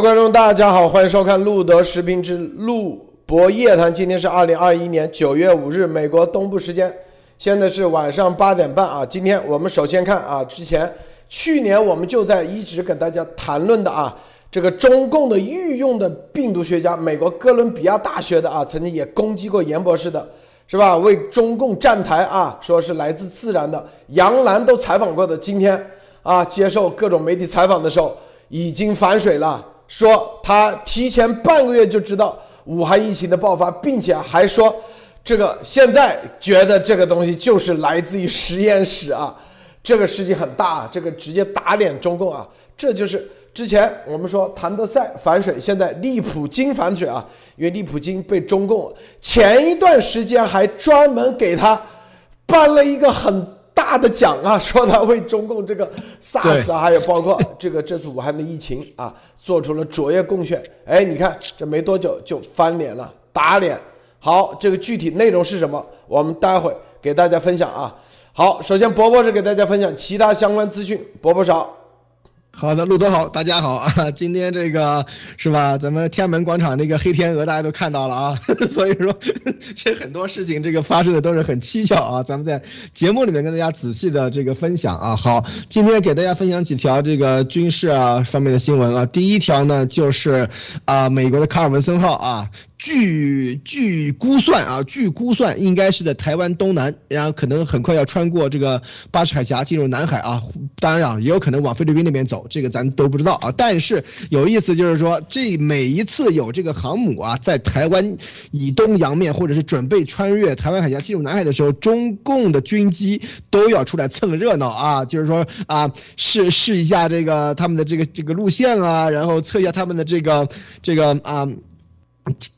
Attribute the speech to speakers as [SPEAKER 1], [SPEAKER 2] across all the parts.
[SPEAKER 1] 观众，大家好，欢迎收看路德时评之路博夜谈。今天是二零二一年九月五日，美国东部时间，现在是晚上八点半啊。今天我们首先看啊，之前去年我们就在一直跟大家谈论的啊，这个中共的御用的病毒学家，美国哥伦比亚大学的啊，曾经也攻击过严博士的，是吧？为中共站台啊，说是来自自然的，杨澜都采访过的，今天啊，接受各种媒体采访的时候，已经反水了。说他提前半个月就知道武汉疫情的爆发，并且还说，这个现在觉得这个东西就是来自于实验室啊，这个事情很大啊，这个直接打脸中共啊，这就是之前我们说谭德赛反水，现在利普京反水啊，因为利普京被中共前一段时间还专门给他颁了一个很。大的奖啊，说他为中共这个 SARS 啊，还有包括这个这次武汉的疫情啊，做出了卓越贡献。哎，你看这没多久就翻脸了，打脸。好，这个具体内容是什么？我们待会给大家分享啊。好，首先伯伯是给大家分享其他相关资讯，伯伯少。
[SPEAKER 2] 好的，路德好，大家好啊！今天这个是吧？咱们天安门广场那个黑天鹅大家都看到了啊，所以说 这很多事情这个发生的都是很蹊跷啊。咱们在节目里面跟大家仔细的这个分享啊。好，今天给大家分享几条这个军事啊方面的新闻啊。第一条呢就是啊，美国的卡尔文森号啊。据据估算啊，据估算应该是在台湾东南，然后可能很快要穿过这个巴士海峡进入南海啊。当然啊，也有可能往菲律宾那边走，这个咱都不知道啊。但是有意思就是说，这每一次有这个航母啊在台湾以东洋面，或者是准备穿越台湾海峡进入南海的时候，中共的军机都要出来蹭热闹啊，就是说啊试试一下这个他们的这个这个路线啊，然后测一下他们的这个这个啊。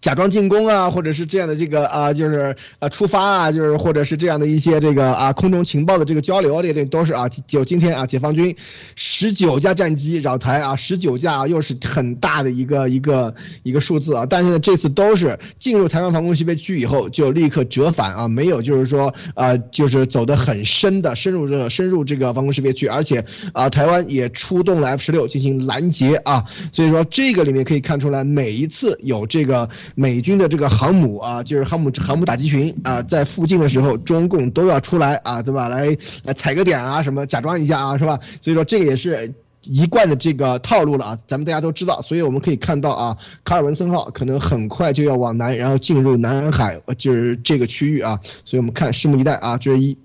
[SPEAKER 2] 假装进攻啊，或者是这样的这个啊，就是啊出发啊，就是或者是这样的一些这个啊空中情报的这个交流啊，这些都是啊，就今天啊，解放军十九架战机扰台啊，十九架又是很大的一个一个一个数字啊，但是呢，这次都是进入台湾防空识别区以后就立刻折返啊，没有就是说啊，就是走得很深的深入这个深入这个防空识别区，而且啊，台湾也出动了 F 十六进行拦截啊，所以说这个里面可以看出来，每一次有这个。美军的这个航母啊，就是航母航母打击群啊，在附近的时候，中共都要出来啊，对吧？来来踩个点啊，什么假装一下啊，是吧？所以说这个也是一贯的这个套路了啊，咱们大家都知道。所以我们可以看到啊，卡尔文森号可能很快就要往南，然后进入南海，就是这个区域啊。所以我们看，拭目以待啊，这是一。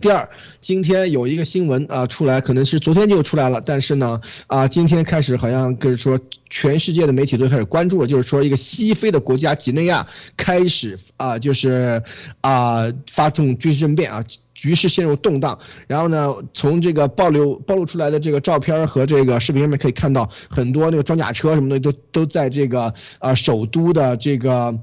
[SPEAKER 2] 第二，今天有一个新闻啊出来，可能是昨天就出来了，但是呢，啊，今天开始好像跟说全世界的媒体都开始关注了，就是说一个西非的国家几内亚开始啊，就是啊发动军事政变啊，局势陷入动荡。然后呢，从这个暴露暴露出来的这个照片和这个视频上面可以看到，很多那个装甲车什么的都都在这个啊首都的这个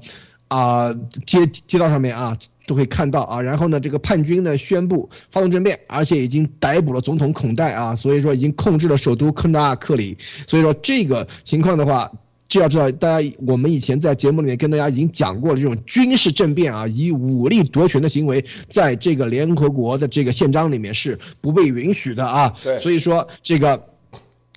[SPEAKER 2] 啊街街道上面啊。都可以看到啊，然后呢，这个叛军呢宣布发动政变，而且已经逮捕了总统孔代啊，所以说已经控制了首都科纳克里。所以说这个情况的话，就要知道，大家我们以前在节目里面跟大家已经讲过了，这种军事政变啊，以武力夺权的行为，在这个联合国的这个宪章里面是不被允许的啊。
[SPEAKER 1] 对，
[SPEAKER 2] 所以说这个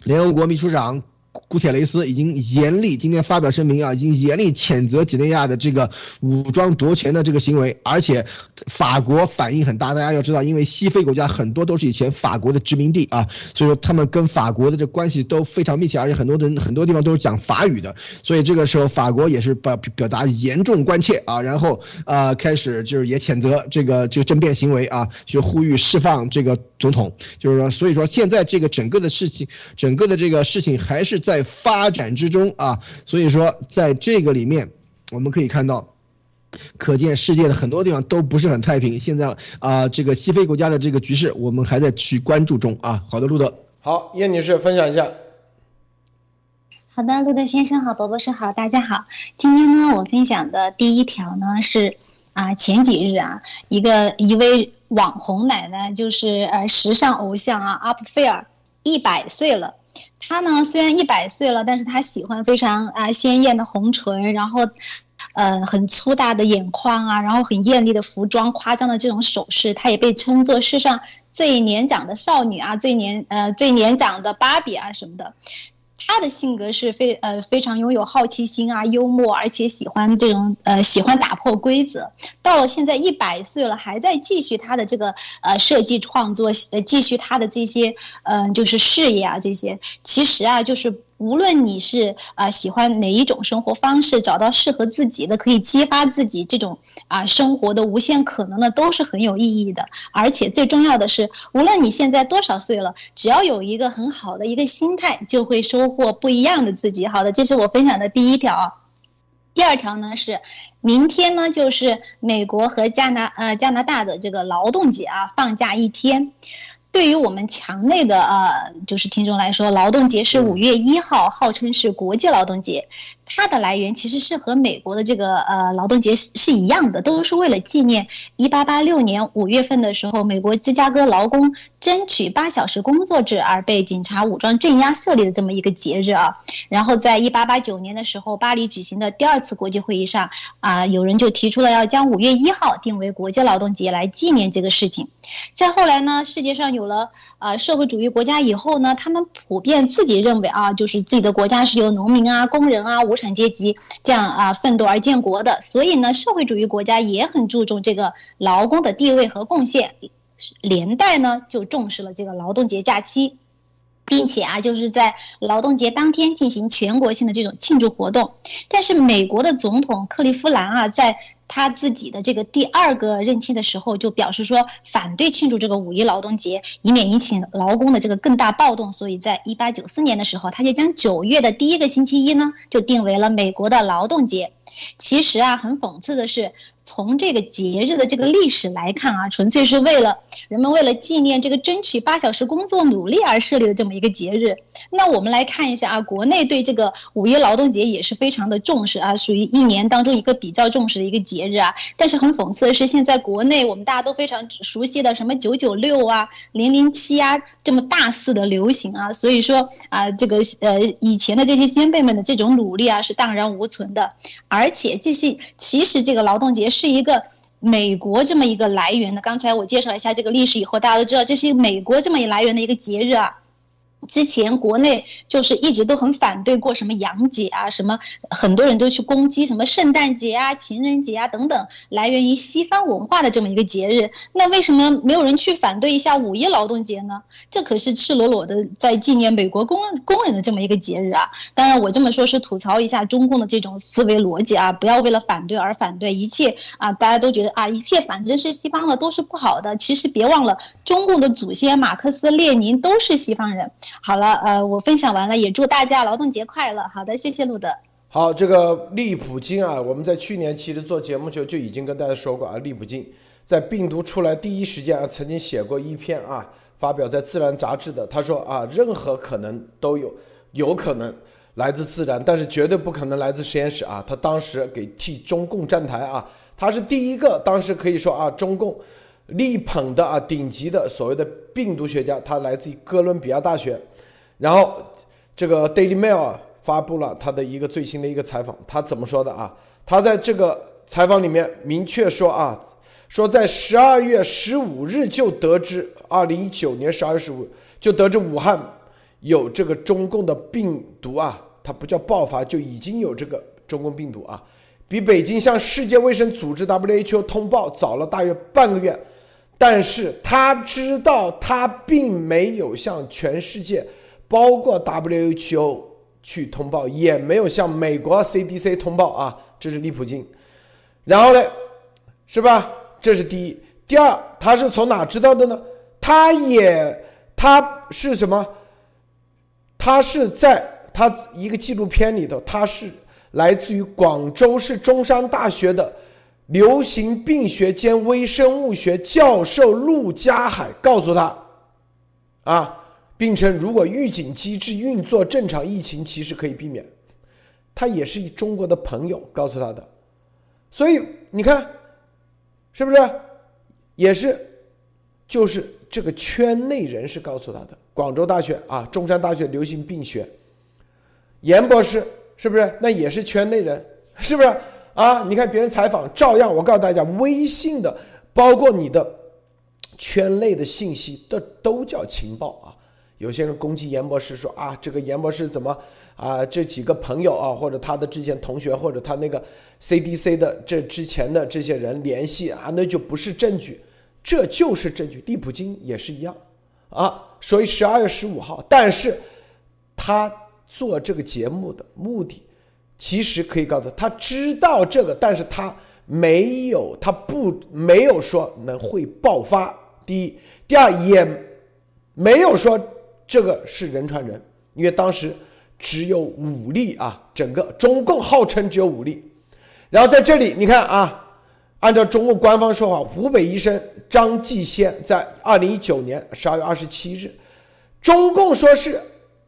[SPEAKER 2] 联合国秘书长。古铁雷斯已经严厉今天发表声明啊，已经严厉谴责几内亚的这个武装夺权的这个行为，而且法国反应很大。大家要知道，因为西非国家很多都是以前法国的殖民地啊，所以说他们跟法国的这关系都非常密切，而且很多的人很多地方都是讲法语的，所以这个时候法国也是表表达严重关切啊，然后啊开始就是也谴责这个这个政变行为啊，就呼吁释放这个总统，就是说，所以说现在这个整个的事情，整个的这个事情还是。在发展之中啊，所以说在这个里面，我们可以看到，可见世界的很多地方都不是很太平。现在啊，这个西非国家的这个局势，我们还在去关注中啊。好的，路德，
[SPEAKER 1] 好，叶女士分享一下。
[SPEAKER 3] 好的，路德先生好，伯伯是好，大家好。今天呢，我分享的第一条呢是啊，前几日啊，一个一位网红奶奶，就是呃时尚偶像啊，阿普菲尔一百岁了。她呢，虽然一百岁了，但是她喜欢非常啊鲜艳的红唇，然后，呃，很粗大的眼眶啊，然后很艳丽的服装，夸张的这种首饰，她也被称作世上最年长的少女啊，最年呃最年长的芭比啊什么的。他的性格是非呃非常拥有好奇心啊，幽默，而且喜欢这种呃喜欢打破规则。到了现在一百岁了，还在继续他的这个呃设计创作，呃继续他的这些嗯就是事业啊这些。其实啊，就是无论你是啊喜欢哪一种生活方式，找到适合自己的，可以激发自己这种啊生活的无限可能的，都是很有意义的。而且最重要的是，无论你现在多少岁了，只要有一个很好的一个心态，就会收。获不一样的自己。好的，这是我分享的第一条。第二条呢是，明天呢就是美国和加拿呃加拿大的这个劳动节啊，放假一天。对于我们墙内的呃就是听众来说，劳动节是五月一号，号称是国际劳动节。它的来源其实是和美国的这个呃劳动节是是一样的，都是为了纪念一八八六年五月份的时候，美国芝加哥劳工争取八小时工作制而被警察武装镇压设立的这么一个节日啊。然后在一八八九年的时候，巴黎举行的第二次国际会议上啊，有人就提出了要将五月一号定为国际劳动节来纪念这个事情。再后来呢，世界上有了啊社会主义国家以后呢，他们普遍自己认为啊，就是自己的国家是由农民啊、工人啊、无产阶级这样啊奋斗而建国的，所以呢，社会主义国家也很注重这个劳工的地位和贡献，连带呢就重视了这个劳动节假期，并且啊就是在劳动节当天进行全国性的这种庆祝活动。但是美国的总统克利夫兰啊在。他自己的这个第二个任期的时候，就表示说反对庆祝这个五一劳动节，以免引起劳工的这个更大暴动。所以在一八九四年的时候，他就将九月的第一个星期一呢，就定为了美国的劳动节。其实啊，很讽刺的是。从这个节日的这个历史来看啊，纯粹是为了人们为了纪念这个争取八小时工作努力而设立的这么一个节日。那我们来看一下啊，国内对这个五一劳动节也是非常的重视啊，属于一年当中一个比较重视的一个节日啊。但是很讽刺的是，现在国内我们大家都非常熟悉的什么九九六啊、零零七啊这么大肆的流行啊，所以说啊，这个呃以前的这些先辈们的这种努力啊是荡然无存的。而且这些其实这个劳动节。是一个美国这么一个来源的。刚才我介绍一下这个历史以后，大家都知道这是一个美国这么一来源的一个节日啊。之前国内就是一直都很反对过什么洋节啊，什么很多人都去攻击什么圣诞节啊、情人节啊等等，来源于西方文化的这么一个节日。那为什么没有人去反对一下五一劳动节呢？这可是赤裸裸的在纪念美国工工人的这么一个节日啊！当然，我这么说是吐槽一下中共的这种思维逻辑啊，不要为了反对而反对，一切啊大家都觉得啊一切反正是西方的都是不好的。其实别忘了，中共的祖先马克思列宁都是西方人。好了，呃，我分享完了，也祝大家劳动节快乐。好的，谢谢路德。
[SPEAKER 1] 好，这个利普金啊，我们在去年其实做节目就就已经跟大家说过啊，利普金在病毒出来第一时间啊，曾经写过一篇啊，发表在《自然》杂志的。他说啊，任何可能都有有可能来自自然，但是绝对不可能来自实验室啊。他当时给替中共站台啊，他是第一个，当时可以说啊，中共。力捧的啊，顶级的所谓的病毒学家，他来自于哥伦比亚大学。然后，这个 Daily Mail 啊发布了他的一个最新的一个采访，他怎么说的啊？他在这个采访里面明确说啊，说在十二月十五日就得知，二零一九年十二月十五就得知武汉有这个中共的病毒啊，它不叫爆发，就已经有这个中共病毒啊，比北京向世界卫生组织 WHO 通报早了大约半个月。但是他知道，他并没有向全世界，包括 WHO 去通报，也没有向美国 CDC 通报啊，这是利普金。然后呢，是吧？这是第一。第二，他是从哪知道的呢？他也，他是什么？他是在他一个纪录片里头，他是来自于广州市中山大学的。流行病学兼微生物学教授陆家海告诉他：“啊，并称如果预警机制运作正常，疫情其实可以避免。”他也是中国的朋友告诉他的，所以你看，是不是？也是，就是这个圈内人士告诉他的。广州大学啊，中山大学流行病学，严博士是不是？那也是圈内人，是不是？啊，你看别人采访，照样。我告诉大家，微信的，包括你的圈内的信息，都都叫情报啊。有些人攻击严博士说啊，这个严博士怎么啊？这几个朋友啊，或者他的之前同学，或者他那个 CDC 的这之前的这些人联系啊，那就不是证据，这就是证据。利普金也是一样啊。所以十二月十五号，但是他做这个节目的目的，其实可以告诉他他知道这个，但是他没有，他不没有说能会爆发。第一，第二也没有说。这个是人传人，因为当时只有五例啊，整个中共号称只有五例。然后在这里你看啊，按照中共官方说法，湖北医生张继先在二零一九年十二月二十七日，中共说是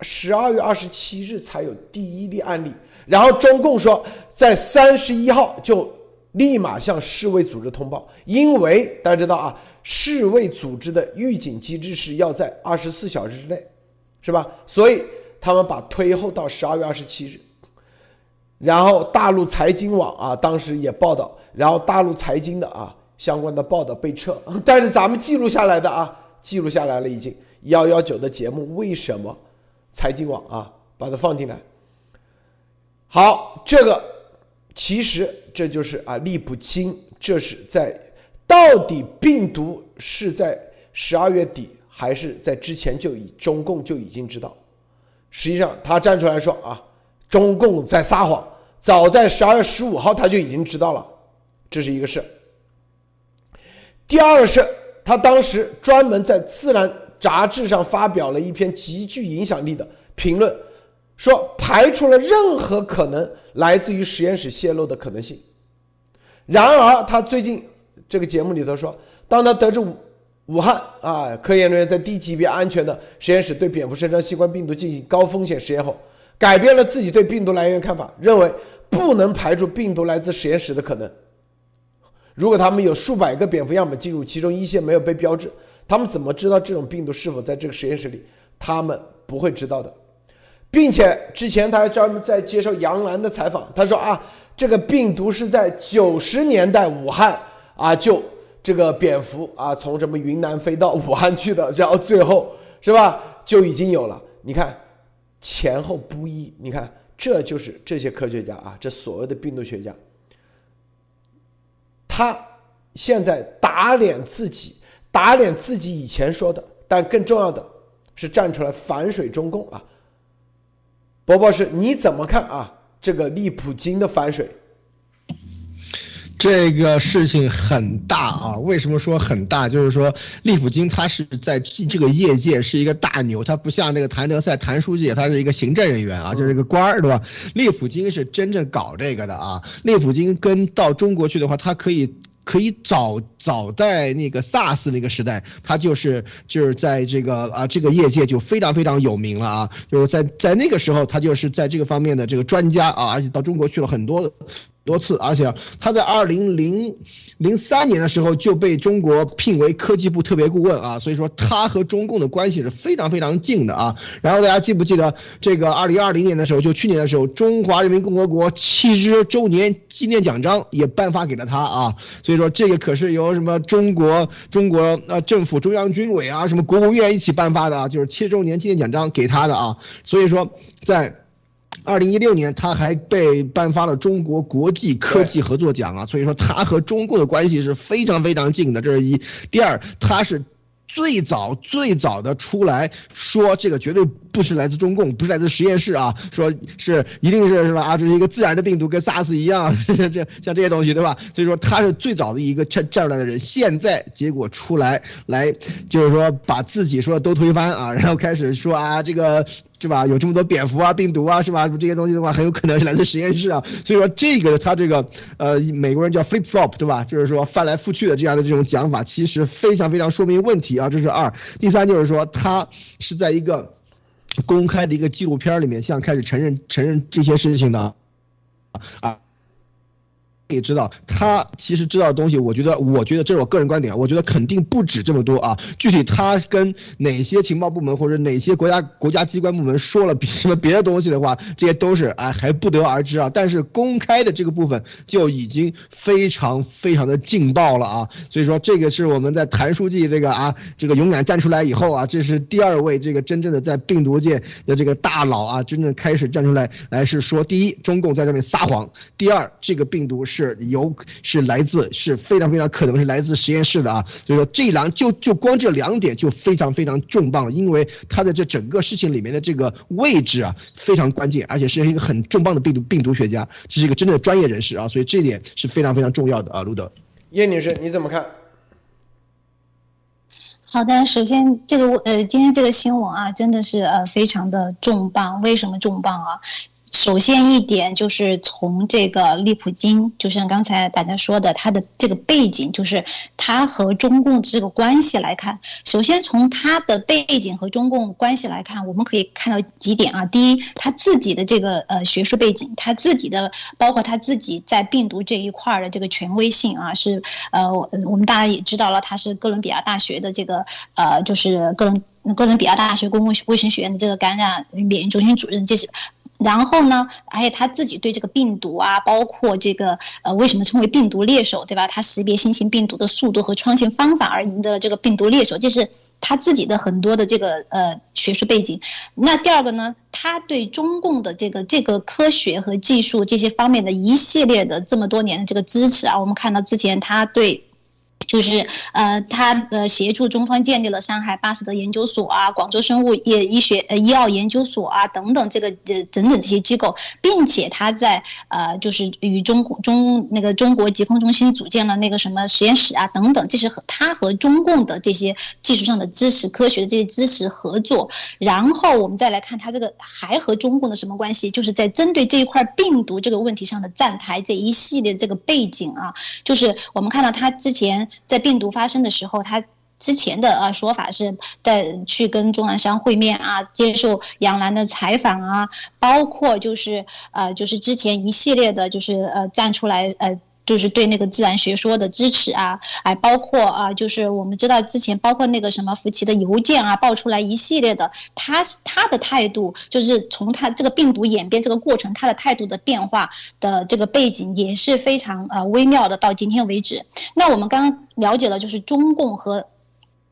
[SPEAKER 1] 十二月二十七日才有第一例案例，然后中共说在三十一号就立马向世卫组织通报，因为大家知道啊。世卫组织的预警机制是要在二十四小时之内，是吧？所以他们把推后到十二月二十七日。然后大陆财经网啊，当时也报道，然后大陆财经的啊相关的报道被撤，但是咱们记录下来的啊，记录下来了已经幺幺九的节目，为什么财经网啊把它放进来？好，这个其实这就是啊利普金，这是在。到底病毒是在十二月底还是在之前就已中共就已经知道？实际上他站出来说啊，中共在撒谎，早在十二月十五号他就已经知道了，这是一个事。第二个是，他当时专门在《自然》杂志上发表了一篇极具影响力的评论，说排除了任何可能来自于实验室泄露的可能性。然而他最近。这个节目里头说，当他得知武武汉啊科研人员在低级别安全的实验室对蝙蝠身上新冠病毒进行高风险实验后，改变了自己对病毒来源看法，认为不能排除病毒来自实验室的可能。如果他们有数百个蝙蝠样本进入，其中一些没有被标志，他们怎么知道这种病毒是否在这个实验室里？他们不会知道的。并且之前他还专门在接受杨澜的采访，他说啊，这个病毒是在九十年代武汉。啊，就这个蝙蝠啊，从什么云南飞到武汉去的，然后最后是吧，就已经有了。你看前后不一，你看这就是这些科学家啊，这所谓的病毒学家，他现在打脸自己，打脸自己以前说的，但更重要的是站出来反水中共啊。博博士，你怎么看啊？这个利普金的反水？
[SPEAKER 2] 这个事情很大啊！为什么说很大？就是说，利普金他是在这个业界是一个大牛，他不像那个谭德赛谭书记，他是一个行政人员啊，就是一个官儿，对吧？利普金是真正搞这个的啊！利普金跟到中国去的话，他可以可以早早在那个 SARS 那个时代，他就是就是在这个啊这个业界就非常非常有名了啊！就是在在那个时候，他就是在这个方面的这个专家啊，而且到中国去了很多。多次，而且他在二零零零三年的时候就被中国聘为科技部特别顾问啊，所以说他和中共的关系是非常非常近的啊。然后大家记不记得这个二零二零年的时候，就去年的时候，中华人民共和国七十周年纪念奖章也颁发给了他啊。所以说这个可是由什么中国中国呃政府中央军委啊，什么国务院一起颁发的啊，就是七十周年纪念奖章给他的啊。所以说在。二零一六年，他还被颁发了中国国际科技合作奖啊，所以说他和中共的关系是非常非常近的，这是一。第二，他是。最早最早的出来说这个绝对不是来自中共，不是来自实验室啊，说是一定是是吧啊，这是一个自然的病毒，跟 SARS 一样，这像这些东西对吧？所以说他是最早的一个站站出来的人，现在结果出来来就是说把自己说的都推翻啊，然后开始说啊这个是吧？有这么多蝙蝠啊、病毒啊是吧？这些东西的话很有可能是来自实验室啊，所以说这个他这个呃美国人叫 flip flop 对吧？就是说翻来覆去的这样的这种讲法，其实非常非常说明问题。啊，这是二。第三就是说，他是在一个公开的一个纪录片里面，像开始承认承认这些事情的啊。也知道，他其实知道的东西，我觉得，我觉得这是我个人观点，我觉得肯定不止这么多啊。具体他跟哪些情报部门或者哪些国家国家机关部门说了比什么别的东西的话，这些都是啊还不得而知啊。但是公开的这个部分就已经非常非常的劲爆了啊。所以说，这个是我们在谭书记这个啊这个勇敢站出来以后啊，这是第二位这个真正的在病毒界的这个大佬啊，真正开始站出来来是说，第一，中共在这边撒谎；第二，这个病毒是。是有是来自是非常非常可能是来自实验室的啊，所以说这一栏就就光这两点就非常非常重磅，因为它的这整个事情里面的这个位置啊非常关键，而且是一个很重磅的病毒病毒学家，这是一个真正的专业人士啊，所以这一点是非常非常重要的啊，路德，
[SPEAKER 1] 叶女士你怎么看？
[SPEAKER 3] 好的，首先这个呃，今天这个新闻啊，真的是呃非常的重磅。为什么重磅啊？首先一点就是从这个利普金，就像刚才大家说的，他的这个背景，就是他和中共这个关系来看。首先从他的背景和中共关系来看，我们可以看到几点啊。第一，他自己的这个呃学术背景，他自己的包括他自己在病毒这一块的这个权威性啊，是呃我们大家也知道了，他是哥伦比亚大学的这个。呃，就是哥伦哥伦比亚大学公共卫生学院的这个感染免疫中心主任，这是。然后呢，而且他自己对这个病毒啊，包括这个呃，为什么称为病毒猎手，对吧？他识别新型病毒的速度和创新方法而赢得了这个病毒猎手，这是他自己的很多的这个呃学术背景。那第二个呢，他对中共的这个这个科学和技术这些方面的一系列的这么多年的这个支持啊，我们看到之前他对。就是呃，他呃协助中方建立了上海巴斯德研究所啊、广州生物医医学呃医药研究所啊等等这个呃等等这些机构，并且他在呃就是与中中那个中国疾控中心组建了那个什么实验室啊等等，这是和他和中共的这些技术上的支持、科学的这些支持合作。然后我们再来看他这个还和中共的什么关系？就是在针对这一块病毒这个问题上的站台这一系列这个背景啊，就是我们看到他之前。在病毒发生的时候，他之前的啊说法是在去跟钟南山会面啊，接受杨澜的采访啊，包括就是呃就是之前一系列的，就是呃站出来呃。就是对那个自然学说的支持啊，哎，包括啊，就是我们知道之前包括那个什么福奇的邮件啊，爆出来一系列的，他他的态度就是从他这个病毒演变这个过程，他的态度的变化的这个背景也是非常呃微妙的。到今天为止，那我们刚刚了解了就是中共和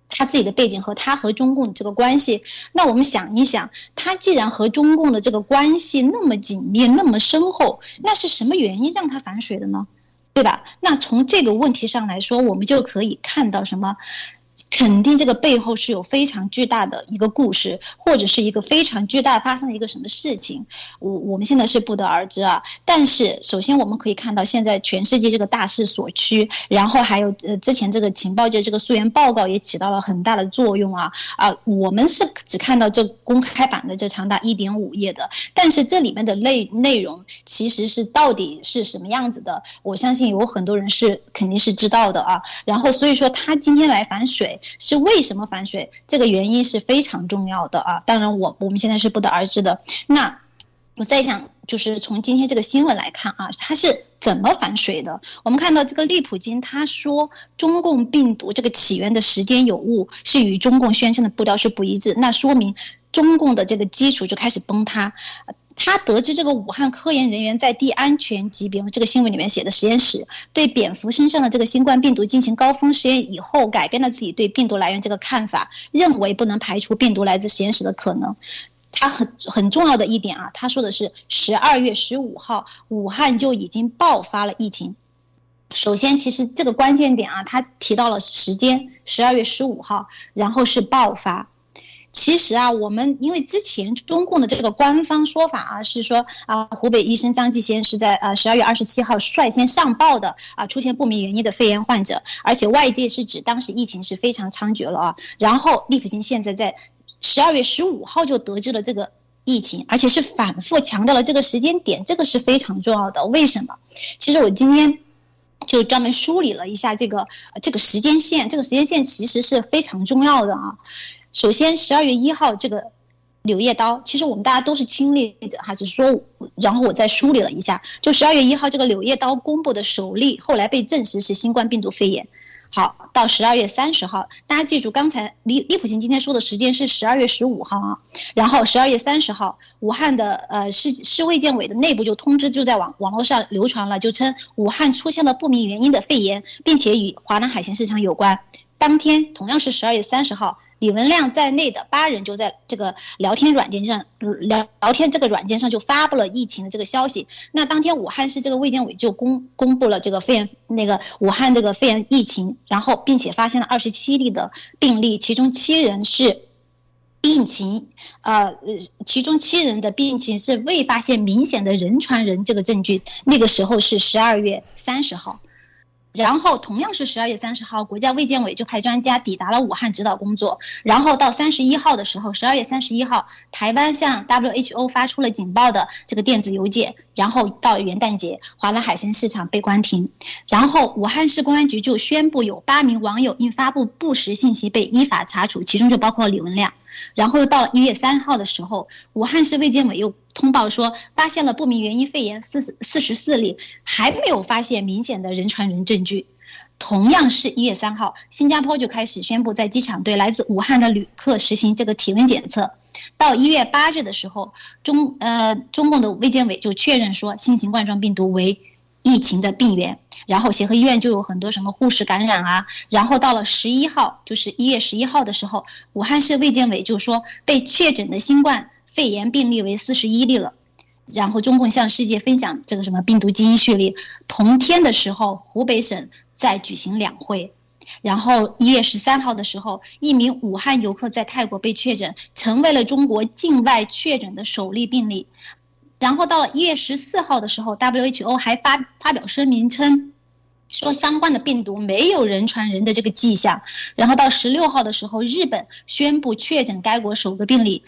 [SPEAKER 3] 他自己的背景和他和中共的这个关系，那我们想一想，他既然和中共的这个关系那么紧密那么深厚，那是什么原因让他反水的呢？对吧？那从这个问题上来说，我们就可以看到什么？肯定这个背后是有非常巨大的一个故事，或者是一个非常巨大发生的一个什么事情，我我们现在是不得而知啊。但是首先我们可以看到，现在全世界这个大势所趋，然后还有呃之前这个情报界这个溯源报告也起到了很大的作用啊啊，我们是只看到这公开版的这长达一点五页的，但是这里面的内内容其实是到底是什么样子的，我相信有很多人是肯定是知道的啊。然后所以说他今天来反水。是为什么反水？这个原因是非常重要的啊！当然，我我们现在是不得而知的。那我在想，就是从今天这个新闻来看啊，它是怎么反水的？我们看到这个利普金他说，中共病毒这个起源的时间有误，是与中共宣称的步调是不一致，那说明中共的这个基础就开始崩塌。他得知这个武汉科研人员在地安全级别，这个新闻里面写的实验室对蝙蝠身上的这个新冠病毒进行高峰实验以后，改变了自己对病毒来源这个看法，认为不能排除病毒来自实验室的可能。他很很重要的一点啊，他说的是十二月十五号武汉就已经爆发了疫情。首先，其实这个关键点啊，他提到了时间，十二月十五号，然后是爆发。其实啊，我们因为之前中共的这个官方说法啊，是说啊，湖北医生张继先是在呃十二月二十七号率先上报的啊，出现不明原因的肺炎患者，而且外界是指当时疫情是非常猖獗了啊。然后利普金现在在十二月十五号就得知了这个疫情，而且是反复强调了这个时间点，这个是非常重要的。为什么？其实我今天就专门梳理了一下这个这个时间线，这个时间线其实是非常重要的啊。首先，十二月一号这个柳叶刀，其实我们大家都是亲历者还，是说，然后我再梳理了一下，就十二月一号这个柳叶刀公布的首例，后来被证实是新冠病毒肺炎。好，到十二月三十号，大家记住，刚才李李普琴今天说的时间是十二月十五号啊。然后十二月三十号，武汉的呃市市卫健委的内部就通知就在网网络上流传了，就称武汉出现了不明原因的肺炎，并且与华南海鲜市场有关。当天同样是十二月三十号。李文亮在内的八人就在这个聊天软件上聊聊天，这个软件上就发布了疫情的这个消息。那当天武汉市这个卫健委就公公布了这个肺炎那个武汉这个肺炎疫情，然后并且发现了二十七例的病例，其中七人是病情，呃，其中七人的病情是未发现明显的人传人这个证据。那个时候是十二月三十号。然后同样是十二月三十号，国家卫健委就派专家抵达了武汉指导工作。然后到三十一号的时候，十二月三十一号，台湾向 WHO 发出了警报的这个电子邮件。然后到元旦节，华南海鲜市场被关停。然后武汉市公安局就宣布有八名网友因发布不实信息被依法查处，其中就包括李文亮。然后到一月三号的时候，武汉市卫健委又通报说发现了不明原因肺炎四四十四例，还没有发现明显的人传人证据。同样是一月三号，新加坡就开始宣布在机场对来自武汉的旅客实行这个体温检测。到一月八日的时候，中呃中共的卫健委就确认说新型冠状病毒为疫情的病源。然后协和医院就有很多什么护士感染啊。然后到了十一号，就是一月十一号的时候，武汉市卫健委就说被确诊的新冠肺炎病例为四十一例了。然后中共向世界分享这个什么病毒基因序列。同天的时候，湖北省。在举行两会，然后一月十三号的时候，一名武汉游客在泰国被确诊，成为了中国境外确诊的首例病例。然后到了一月十四号的时候，WHO 还发发表声明称，说相关的病毒没有人传人的这个迹象。然后到十六号的时候，日本宣布确诊该国首个病例。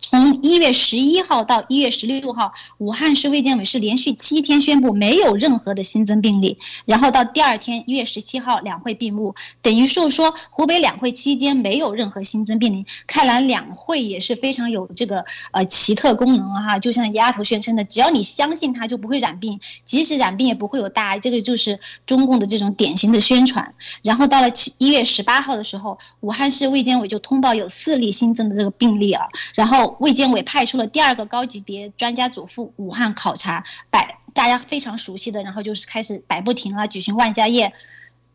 [SPEAKER 3] 从一月十一号到一月十六号，武汉市卫健委是连续七天宣布没有任何的新增病例，然后到第二天一月十七号两会闭幕，等于是说湖北两会期间没有任何新增病例。看来两会也是非常有这个呃奇特功能啊哈，就像丫头宣称的，只要你相信它就不会染病，即使染病也不会有大碍，这个就是中共的这种典型的宣传。然后到了七一月十八号的时候，武汉市卫健委就通报有四例新增的这个病例啊，然后。卫健委派出了第二个高级别专家组赴武汉考察，百大家非常熟悉的，然后就是开始百步亭啊，举行万家宴，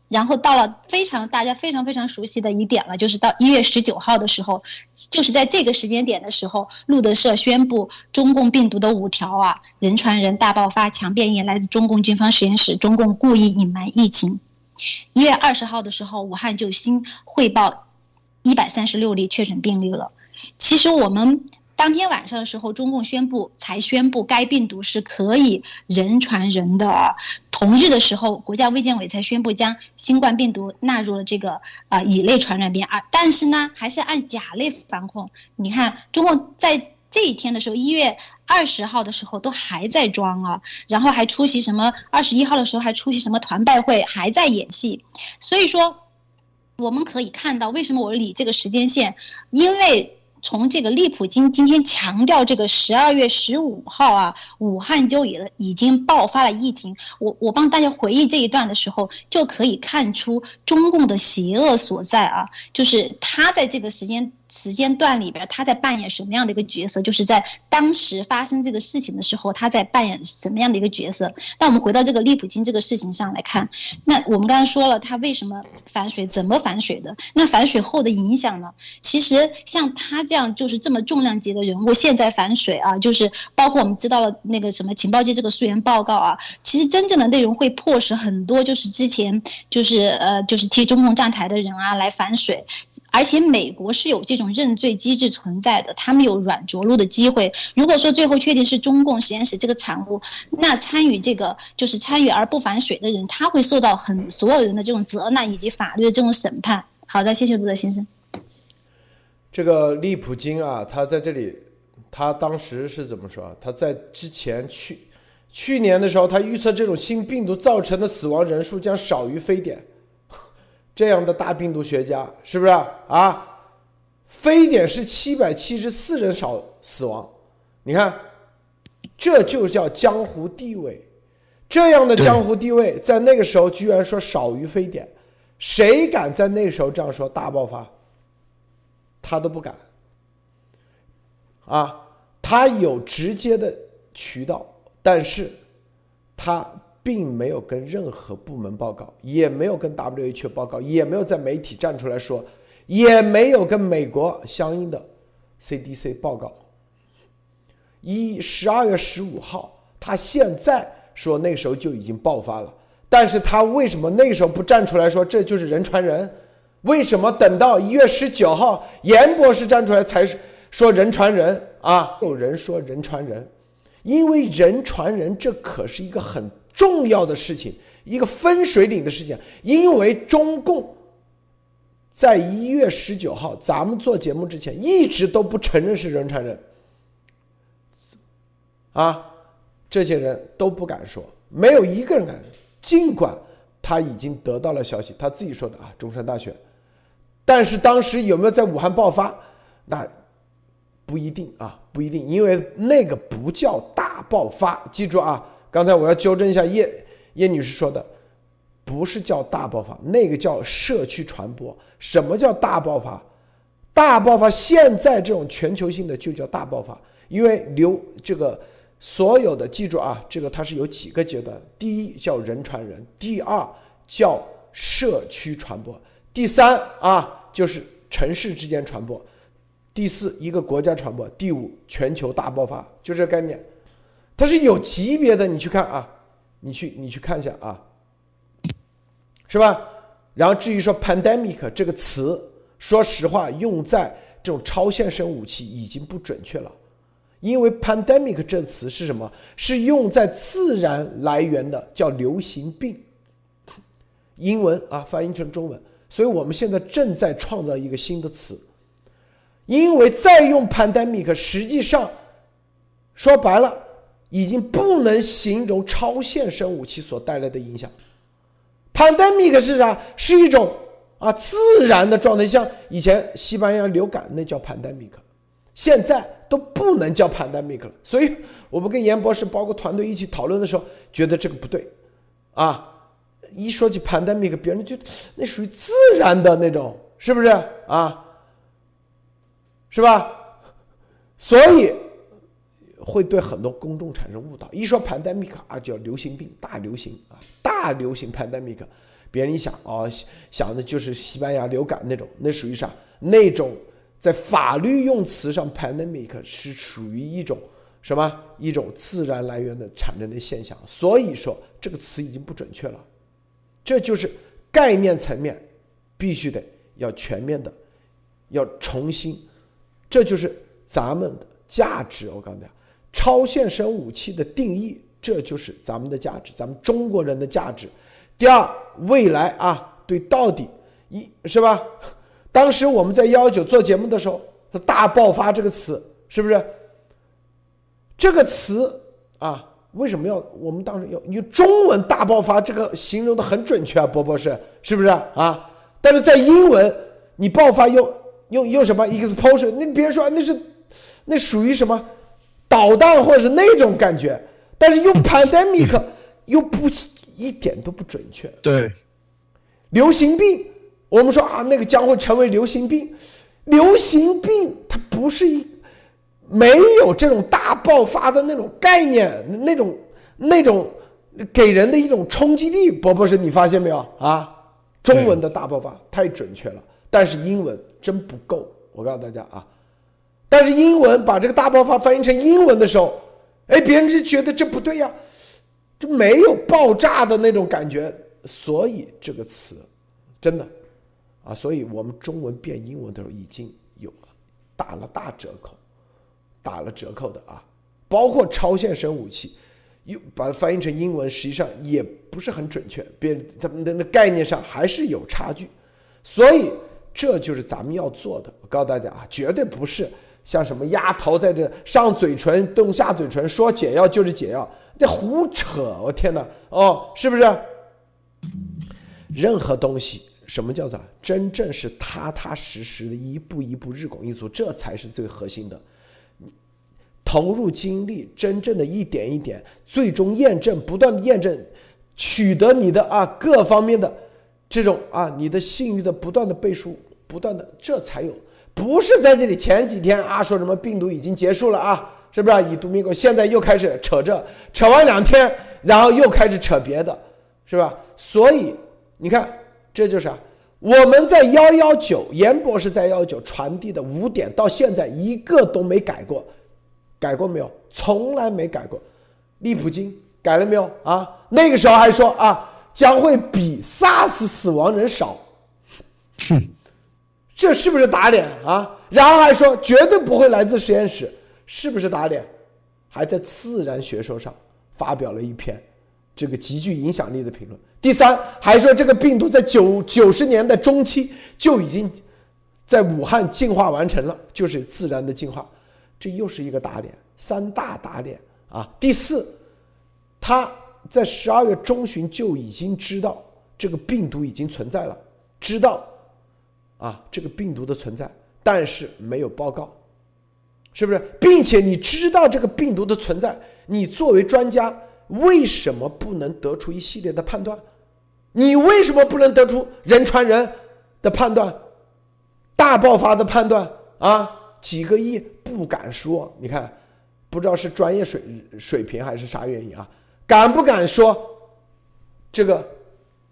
[SPEAKER 3] 然后到了非常大家非常非常熟悉的一点了，就是到一月十九号的时候，就是在这个时间点的时候，路德社宣布中共病毒的五条啊，人传人、大爆发、强变异，来自中共军方实验室，中共故意隐瞒疫情。一月二十号的时候，武汉就新汇报一百三十六例确诊病例了。其实我们当天晚上的时候，中共宣布才宣布该病毒是可以人传人的。同日的时候，国家卫健委才宣布将新冠病毒纳入了这个啊乙类传染病啊，但是呢，还是按甲类防控。你看，中共在这一天的时候，一月二十号的时候都还在装啊，然后还出席什么二十一号的时候还出席什么团拜会，还在演戏。所以说。我们可以看到，为什么我理这个时间线？因为从这个利普京今天强调这个十二月十五号啊，武汉就已已经爆发了疫情。我我帮大家回忆这一段的时候，就可以看出中共的邪恶所在啊，就是他在这个时间。时间段里边，他在扮演什么样的一个角色？就是在当时发生这个事情的时候，他在扮演什么样的一个角色？那我们回到这个利普金这个事情上来看，那我们刚才说了，他为什么反水？怎么反水的？那反水后的影响呢？其实像他这样样就是这么重量级的人物，现在反水啊，就是包括我们知道了那个什么情报界这个溯源报告啊，其实真正的内容会迫使很多就是之前就是呃就是替中共站台的人啊来反水，而且美国是有这。这种认罪机制存在的，他们有软着陆的机会。如果说最后确定是中共实验室这个产物，那参与这个就是参与而不反水的人，他会受到很所有人的这种责难以及法律的这种审判。好的，谢谢陆德先生。
[SPEAKER 1] 这个利普金啊，他在这里，他当时是怎么说？他在之前去去年的时候，他预测这种新病毒造成的死亡人数将少于非典。这样的大病毒学家是不是啊？非典是七百七十四人少死亡，你看，这就叫江湖地位。这样的江湖地位，在那个时候居然说少于非典，谁敢在那时候这样说大爆发？他都不敢。啊，他有直接的渠道，但是他并没有跟任何部门报告，也没有跟 WHO 报告，也没有在媒体站出来说，也没有跟美国相应的 CDC 报告。一十二月十五号，他现在。说那时候就已经爆发了，但是他为什么那时候不站出来说这就是人传人？为什么等到一月十九号严博士站出来才说人传人啊？有人说人传人，因为人传人这可是一个很重要的事情，一个分水岭的事情。因为中共在一月十九号咱们做节目之前一直都不承认是人传人，啊。这些人都不敢说，没有一个人敢。尽管他已经得到了消息，他自己说的啊，中山大学。但是当时有没有在武汉爆发？那不一定啊，不一定，因为那个不叫大爆发。记住啊，刚才我要纠正一下叶叶女士说的，不是叫大爆发，那个叫社区传播。什么叫大爆发？大爆发现在这种全球性的就叫大爆发，因为流这个。所有的记住啊，这个它是有几个阶段：第一叫人传人，第二叫社区传播，第三啊就是城市之间传播，第四一个国家传播，第五全球大爆发，就这概念，它是有级别的。你去看啊，你去你去看一下啊，是吧？然后至于说 pandemic 这个词，说实话用在这种超限生武器已经不准确了。因为 pandemic 这词是什么？是用在自然来源的，叫流行病。英文啊，翻译成中文。所以我们现在正在创造一个新的词。因为再用 pandemic，实际上说白了，已经不能形容超限生武器所带来的影响。pandemic 是啥？是一种啊自然的状态，像以前西班牙流感那叫 pandemic。现在都不能叫 pandemic 了，所以我们跟严博士包括团队一起讨论的时候，觉得这个不对，啊，一说起 pandemic，别人就那属于自然的那种，是不是啊？是吧？所以会对很多公众产生误导。一说 pandemic 啊，叫流行病，大流行啊，大流行 pandemic，别人一想哦，想的就是西班牙流感那种，那属于啥？那种。在法律用词上，pandemic 是属于一种什么？一种自然来源的产生的现象，所以说这个词已经不准确了。这就是概念层面，必须得要全面的，要重新。这就是咱们的价值。我刚才超现实武器的定义，这就是咱们的价值，咱们中国人的价值。第二，未来啊，对，到底一是吧？当时我们在幺幺九做节目的时候，“大爆发”这个词是不是？这个词啊，为什么要我们当时要用中文“大爆发”这个形容的很准确啊？波波是是不是啊？但是在英文，你爆发用用用什么 “explosion”？那别人说那是那属于什么导弹或者是那种感觉，但是用 “pandemic” 又不一点都不准确。
[SPEAKER 2] 对，
[SPEAKER 1] 流行病。我们说啊，那个将会成为流行病，流行病它不是一没有这种大爆发的那种概念，那种那种给人的一种冲击力。伯博士，你发现没有啊？中文的大爆发太准确了，但是英文真不够。我告诉大家啊，但是英文把这个大爆发翻译成英文的时候，哎，别人就觉得这不对呀，这没有爆炸的那种感觉，所以这个词真的。啊，所以我们中文变英文的时候已经有了打了大折扣，打了折扣的啊，包括超限生武器，又把它翻译成英文，实际上也不是很准确，别他们的那概念上还是有差距，所以这就是咱们要做的。我告诉大家啊，绝对不是像什么丫头在这上嘴唇动下嘴唇说解药就是解药，那胡扯！我天哪，哦，是不是？任何东西。什么叫做真正是踏踏实实的一步一步日拱一卒，这才是最核心的。投入精力，真正的一点一点，最终验证，不断的验证，取得你的啊各方面的这种啊你的信誉的不断的背书，不断的，这才有，不是在这里前几天啊说什么病毒已经结束了啊，是不是以毒灭狗？现在又开始扯这，扯完两天，然后又开始扯别的，是吧？所以你看，这就是啊，我们在幺幺九，严博士在幺幺九传递的五点，到现在一个都没改过。改过没有？从来没改过。利普金改了没有啊？那个时候还说啊，将会比 SARS 死亡人少。哼，这是不是打脸啊？然后还说绝对不会来自实验室，是不是打脸？还在《自然学说》上发表了一篇这个极具影响力的评论。第三，还说这个病毒在九九十年代中期就已经在武汉进化完成了，就是自然的进化。这又是一个打脸，三大打脸啊！第四，他在十二月中旬就已经知道这个病毒已经存在了，知道啊这个病毒的存在，但是没有报告，是不是？并且你知道这个病毒的存在，你作为专家为什么不能得出一系列的判断？你为什么不能得出人传人的判断、大爆发的判断啊？几个亿？不敢说，你看，不知道是专业水水平还是啥原因啊？敢不敢说这个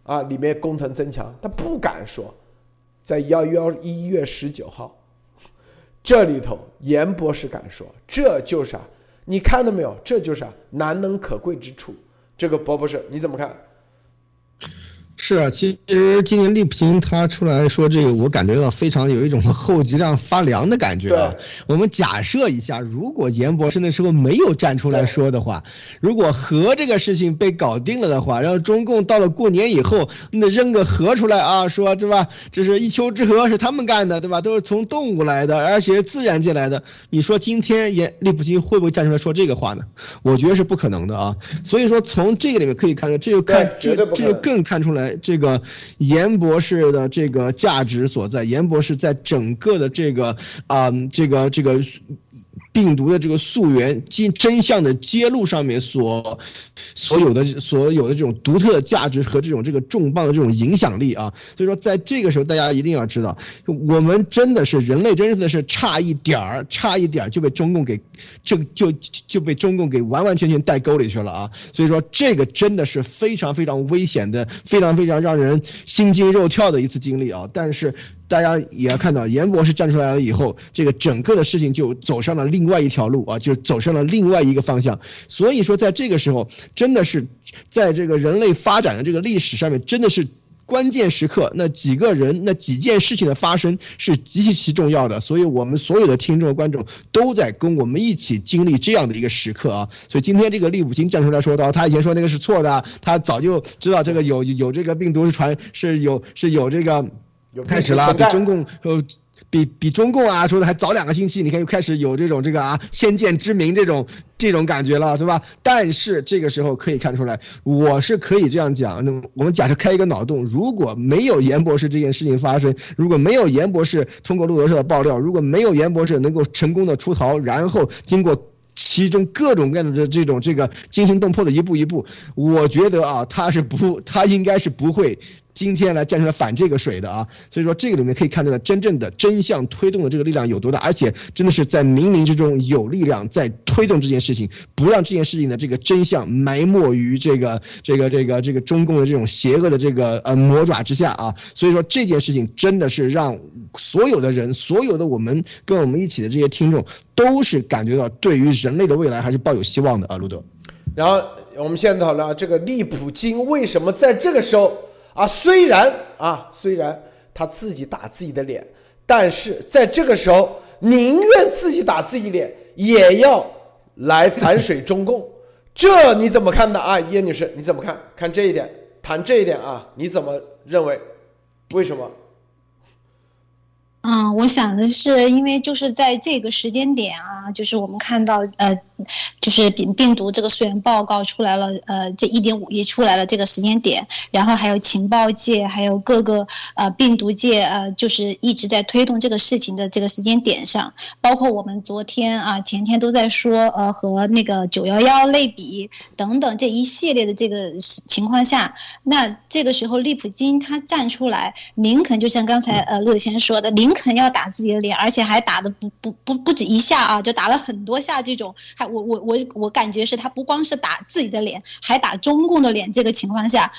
[SPEAKER 1] 啊？里面工程增强，他不敢说。在幺幺一月十九号，这里头严博士敢说，这就是啊，你看到没有？这就是啊，难能可贵之处。这个博博士你怎么看？
[SPEAKER 2] 是啊，其实今年利普金他出来说这个，我感觉到非常有一种后脊梁发凉的感觉啊。我们假设一下，如果严博士那时候没有站出来说的话，如果核这个事情被搞定了的话，然后中共到了过年以后，那扔个核出来啊，说对吧？这是一丘之貉是他们干的，对吧？都是从动物来的，而且是自然界来的。你说今天严利普金会不会站出来说这个话呢？我觉得是不可能的啊。所以说从这个里面可以看出，这就看这这就更看出来。这个严博士的这个价值所在，严博士在整个的这个啊，这个这个。病毒的这个溯源、真真相的揭露上面所所有的所有的这种独特的价值和这种这个重磅的这种影响力啊，所以说在这个时候大家一定要知道，我们真的是人类真的是差一点儿，差一点儿就被中共给就就就被中共给完完全全带沟里去了啊！所以说这个真的是非常非常危险的，非常非常让人心惊肉跳的一次经历啊！但是。大家也要看到，严博士站出来了以后，这个整个的事情就走上了另外一条路啊，就走上了另外一个方向。所以说，在这个时候，真的是在这个人类发展的这个历史上面，真的是关键时刻，那几个人、那几件事情的发生是极其其重要的。所以我们所有的听众、观众都在跟我们一起经历这样的一个时刻啊。所以今天这个利普金站出来说道，他以前说那个是错的，他早就知道这个有有这个病毒是传是有是有这个。开始了，比中共呃，比比中共啊说的还早两个星期，你看又开始有这种这个啊先见之明这种这种感觉了，对吧？但是这个时候可以看出来，我是可以这样讲。那么我们假设开一个脑洞，如果没有严博士这件事情发生，如果没有严博士通过路德社的爆料，如果没有严博士能够成功的出逃，然后经过其中各种各样的这这种这个惊心动魄的一步一步，我觉得啊，他是不，他应该是不会。今天来站出来反这个水的啊，所以说这个里面可以看出来真正的真相推动的这个力量有多大，而且真的是在冥冥之中有力量在推动这件事情，不让这件事情的这个真相埋没于这个这个这个这个中共的这种邪恶的这个呃魔爪之下啊。所以说这件事情真的是让所有的人，所有的我们跟我们一起的这些听众都是感觉到对于人类的未来还是抱有希望的啊，路德。
[SPEAKER 1] 然后我们现在讨论这个利普金为什么在这个时候。啊，虽然啊，虽然他自己打自己的脸，但是在这个时候宁愿自己打自己脸，也要来反水中共，这你怎么看的啊，叶女士？你怎么看？看这一点，谈这一点啊，你怎么认为？为什么？
[SPEAKER 3] 嗯，我想的是，因为就是在这个时间点啊，就是我们看到呃。就是病病毒这个溯源报告出来了，呃，这一点五亿出来了这个时间点，然后还有情报界，还有各个呃病毒界，呃，就是一直在推动这个事情的这个时间点上，包括我们昨天啊前天都在说，呃，和那个九幺幺类比等等这一系列的这个情况下，那这个时候利普金他站出来，林肯就像刚才呃陆子谦说的，林肯要打自己的脸，而且还打的不不不不止一下啊，就打了很多下这种，我我我我感觉是他不光是打自己的脸，还打中共的脸。这个情况下，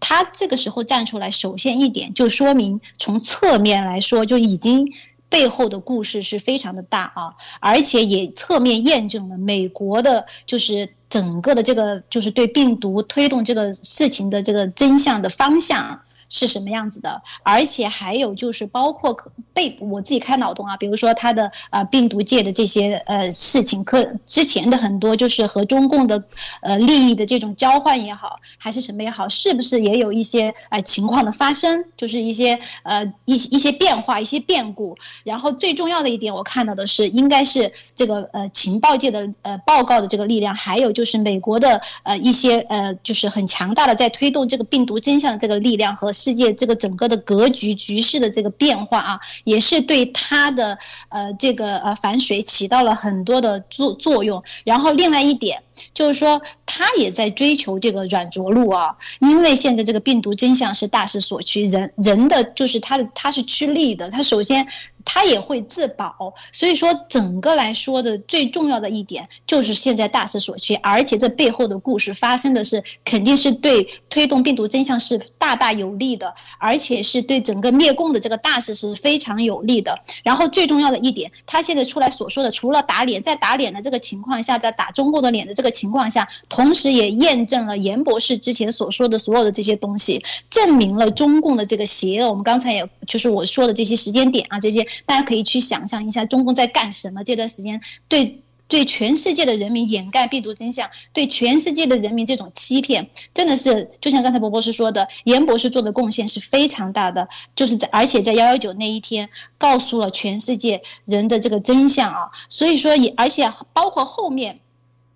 [SPEAKER 3] 他这个时候站出来，首先一点就说明从侧面来说，就已经背后的故事是非常的大啊，而且也侧面验证了美国的就是整个的这个就是对病毒推动这个事情的这个真相的方向。是什么样子的？而且还有就是包括被我自己开脑洞啊，比如说他的呃病毒界的这些呃事情，可之前的很多就是和中共的呃利益的这种交换也好，还是什么也好，是不是也有一些呃情况的发生？就是一些呃一一些变化、一些变故。然后最重要的一点，我看到的是，应该是这个呃情报界的呃报告的这个力量，还有就是美国的呃一些呃就是很强大的在推动这个病毒真相的这个力量和。世界这个整个的格局局势的这个变化啊，也是对他的呃这个呃反水起到了很多的作作用。然后另外一点就是说，他也在追求这个软着陆啊，因为现在这个病毒真相是大势所趋，人人的就是他的他是趋利的，他首先。他也会自保，所以说整个来说的最重要的一点就是现在大势所趋，而且这背后的故事发生的是肯定是对推动病毒真相是大大有利的，而且是对整个灭共的这个大势是非常有利的。然后最重要的一点，他现在出来所说的，除了打脸，在打脸的这个情况下，在打中共的脸的这个情况下，同时也验证了严博士之前所说的所有的这些东西，证明了中共的这个邪恶。我们刚才也就是我说的这些时间点啊，这些。大家可以去想象一下，中共在干什么？这段时间对对全世界的人民掩盖病毒真相，对全世界的人民这种欺骗，真的是就像刚才博博士说的，严博士做的贡献是非常大的，就是在而且在幺幺九那一天，告诉了全世界人的这个真相啊。所以说也而且包括后面。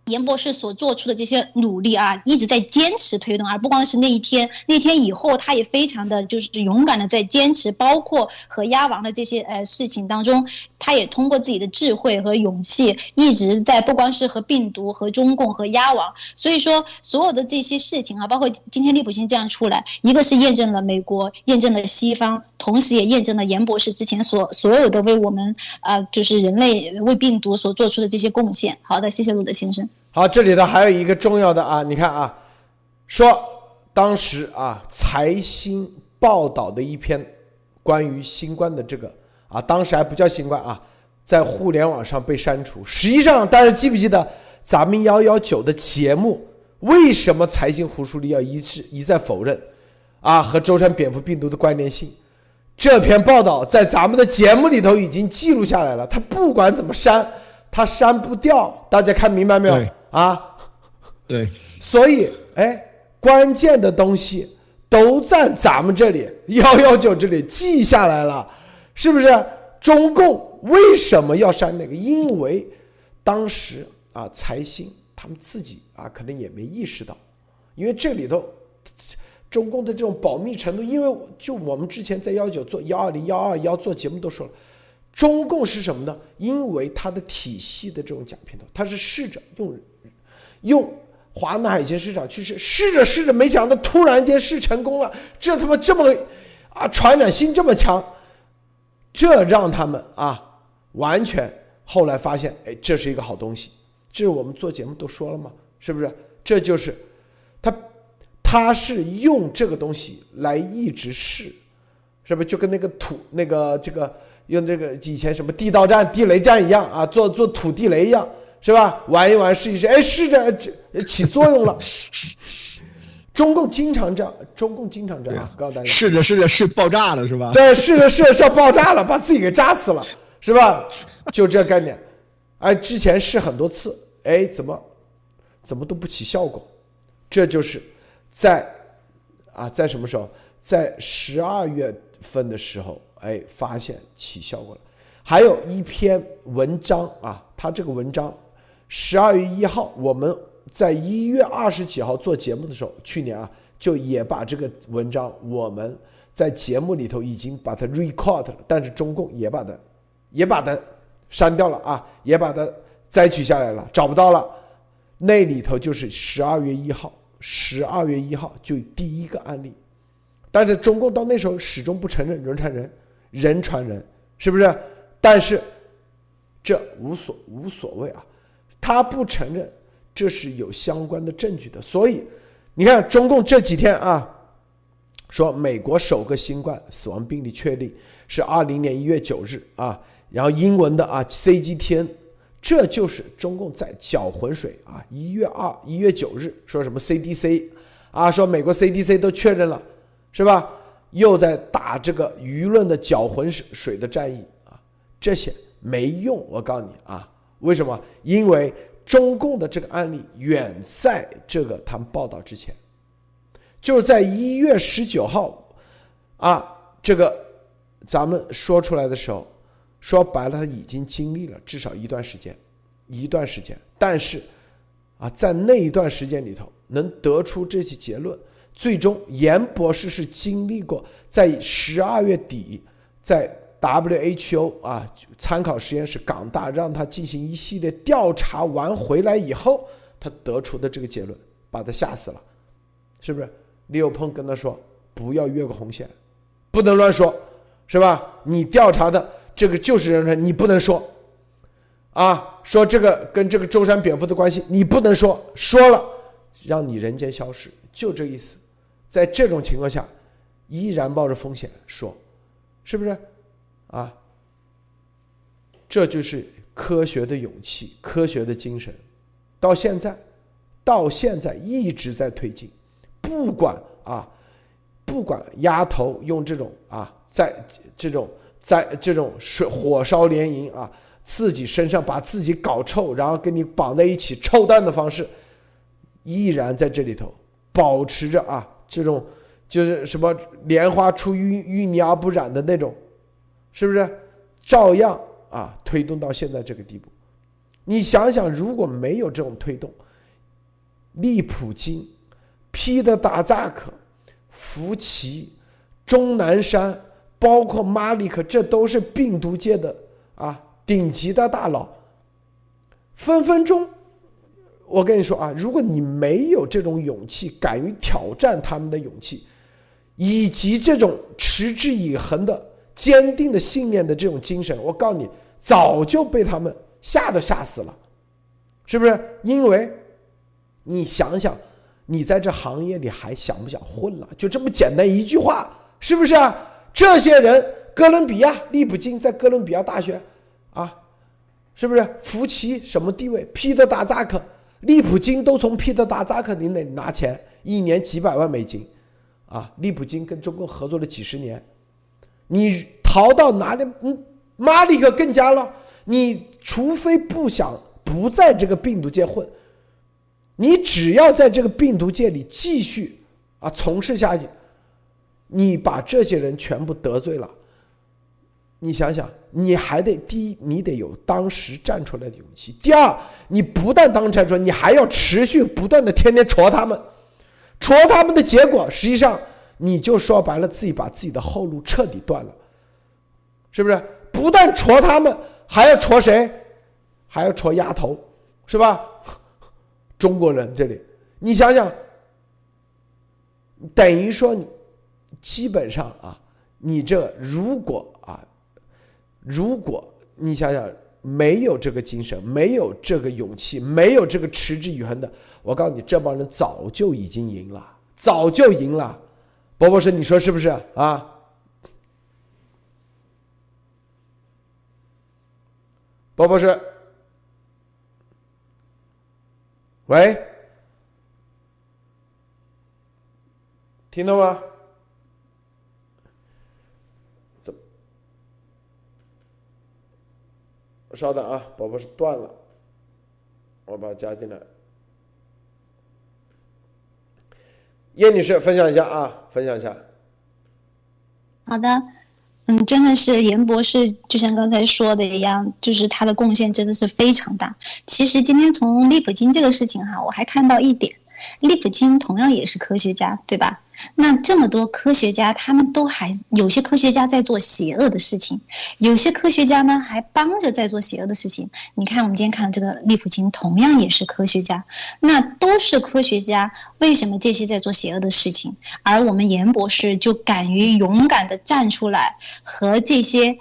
[SPEAKER 3] 严博士所做出的这些努力啊，一直在坚持推动，而不光是那一天，那天以后，他也非常的就是勇敢的在坚持，包括和鸭王的这些呃事情当中，他也通过自己的智慧和勇气，一直在不光是和病毒、和中共、和鸭王，所以说所有的这些事情啊，包括今天利普星这样出来，一个是验证了美国，验证了西方，同时也验证了严博士之前所所有的为我们啊，就是人类为病毒所做出的这些贡献。好的，谢谢鲁德先生。
[SPEAKER 1] 好，这里头还有一个重要的啊，你看啊，说当时啊财新报道的一篇关于新冠的这个啊，当时还不叫新冠啊，在互联网上被删除。实际上，大家记不记得咱们幺幺九的节目？为什么财新胡舒立要一致一再否认啊和舟山蝙蝠病毒的关联性？这篇报道在咱们的节目里头已经记录下来了。他不管怎么删，他删不掉。大家看明白没有？啊，
[SPEAKER 2] 对，
[SPEAKER 1] 所以哎，关键的东西都在咱们这里幺幺九这里记下来了，是不是？中共为什么要删那个？因为当时啊，财新他们自己啊，可能也没意识到，因为这里头中共的这种保密程度，因为就我们之前在幺九做幺二零幺二幺做节目都说了，中共是什么呢？因为它的体系的这种假片头，它是试着用。用华南海鲜市场去试，试着试着，没想到突然间试成功了。这他妈这么啊，传染性这么强，这让他们啊，完全后来发现，哎，这是一个好东西。这是我们做节目都说了吗？是不是？这就是他，他是用这个东西来一直试，是不是？就跟那个土那个这个用这个以前什么地道战、地雷战一样啊，做做土地雷一样。是吧？玩一玩，试一试，哎，试着起作用了。中共经常这样，中共经常这样，告诉大家，
[SPEAKER 2] 试着试着试爆炸了，是吧？
[SPEAKER 1] 对，试着试着要爆炸了，把自己给炸死了，是吧？就这概念。哎，之前试很多次，哎，怎么怎么都不起效果？这就是在啊，在什么时候？在十二月份的时候，哎，发现起效果了。还有一篇文章啊，他这个文章。十二月一号，我们在一月二十几号做节目的时候，去年啊，就也把这个文章我们在节目里头已经把它 record 了，但是中共也把它也把它删掉了啊，也把它摘取下来了，找不到了。那里头就是十二月一号，十二月一号就第一个案例，但是中共到那时候始终不承认人传人，人传人，是不是？但是这无所无所谓啊。他不承认，这是有相关的证据的。所以，你看中共这几天啊，说美国首个新冠死亡病例确立是二零年一月九日啊，然后英文的啊 CGTN，这就是中共在搅浑水啊。一月二一月九日说什么 CDC 啊，说美国 CDC 都确认了，是吧？又在打这个舆论的搅浑水的战役啊，这些没用。我告诉你啊。为什么？因为中共的这个案例远在这个他们报道之前，就是在一月十九号，啊，这个咱们说出来的时候，说白了，他已经经历了至少一段时间，一段时间。但是，啊，在那一段时间里头，能得出这些结论，最终严博士是经历过在十二月底在。WHO 啊，参考实验室港大让他进行一系列调查完回来以后，他得出的这个结论，把他吓死了，是不是？李友鹏跟他说：“不要越过红线，不能乱说，是吧？你调查的这个就是人传，你不能说，啊，说这个跟这个舟山蝙蝠的关系，你不能说，说了让你人间消失，就这意思。在这种情况下，依然冒着风险说，是不是？”啊，这就是科学的勇气，科学的精神，到现在，到现在一直在推进，不管啊，不管丫头用这种啊，在这种在这种水火烧连营啊，自己身上把自己搞臭，然后跟你绑在一起臭蛋的方式，依然在这里头保持着啊，这种就是什么莲花出淤淤泥而不染的那种。是不是照样啊推动到现在这个地步？你想想，如果没有这种推动，利普京、皮的达扎克、福奇、钟南山，包括马里克，这都是病毒界的啊顶级的大佬。分分钟，我跟你说啊，如果你没有这种勇气，敢于挑战他们的勇气，以及这种持之以恒的。坚定的信念的这种精神，我告诉你，早就被他们吓都吓死了，是不是？因为，你想想，你在这行业里还想不想混了？就这么简单一句话，是不是啊？这些人，哥伦比亚利普金在哥伦比亚大学，啊，是不是？福奇什么地位？皮特达扎克、利普金都从皮特达扎克林那里拿钱，一年几百万美金，啊，利普金跟中国合作了几十年。你逃到哪里？嗯，马里克更加了。你除非不想不在这个病毒界混，你只要在这个病毒界里继续啊从事下去，你把这些人全部得罪了。你想想，你还得第一，你得有当时站出来的勇气；第二，你不但当站出来，你还要持续不断的天天戳他们，戳他们的结果，实际上。你就说白了，自己把自己的后路彻底断了，是不是？不但戳他们，还要戳谁？还要戳丫头，是吧？中国人这里，你想想，等于说你基本上啊，你这如果，如果你想想没有这个精神，没有这个勇气，没有这个持之以恒的，我告诉你，这帮人早就已经赢了，早就赢了。波博士，你说是不是啊？波博士，喂，听到吗？稍等啊，宝宝是断了，我把它加进来。叶女士，分享一下啊，分享一下。
[SPEAKER 3] 好的，嗯，真的是严博士，就像刚才说的一样，就是他的贡献真的是非常大。其实今天从利普金这个事情哈，我还看到一点。利普金同样也是科学家，对吧？那这么多科学家，他们都还有些科学家在做邪恶的事情，有些科学家呢还帮着在做邪恶的事情。你看，我们今天看这个利普金，同样也是科学家，那都是科学家，为什么这些在做邪恶的事情，而我们严博士就敢于勇敢的站出来和这些？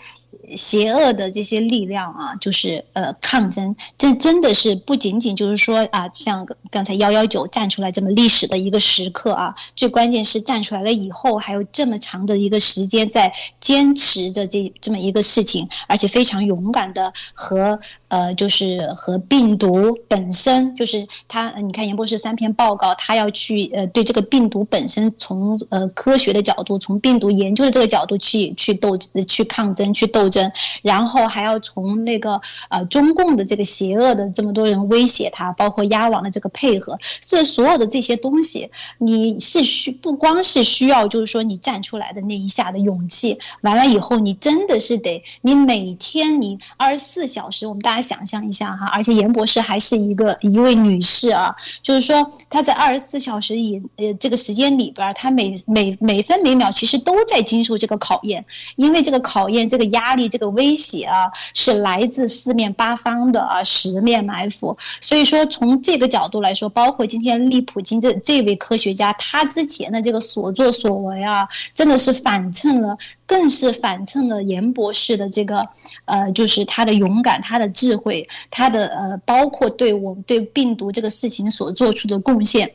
[SPEAKER 3] 邪恶的这些力量啊，就是呃抗争，这真的是不仅仅就是说啊，像刚才幺幺九站出来这么历史的一个时刻啊，最关键是站出来了以后还有这么长的一个时间在坚持着这这么一个事情，而且非常勇敢的和呃就是和病毒本身，就是他你看严博士三篇报告，他要去呃对这个病毒本身从呃科学的角度，从病毒研究的这个角度去去斗去抗争去斗。争，然后还要从那个呃中共的这个邪恶的这么多人威胁他，包括压网的这个配合，这所有的这些东西，你是需不光是需要就是说你站出来的那一下的勇气，完了以后你真的是得你每天你二十四小时，我们大家想象一下哈，而且严博士还是一个一位女士啊，就是说她在二十四小时以呃这个时间里边，她每每每分每秒其实都在经受这个考验，因为这个考验这个压。力这个威胁啊，是来自四面八方的啊，十面埋伏。所以说，从这个角度来说，包括今天利普金这这位科学家，他之前的这个所作所为啊，真的是反衬了，更是反衬了严博士的这个，呃，就是他的勇敢、他的智慧、他的呃，包括对我们对病毒这个事情所做出的贡献。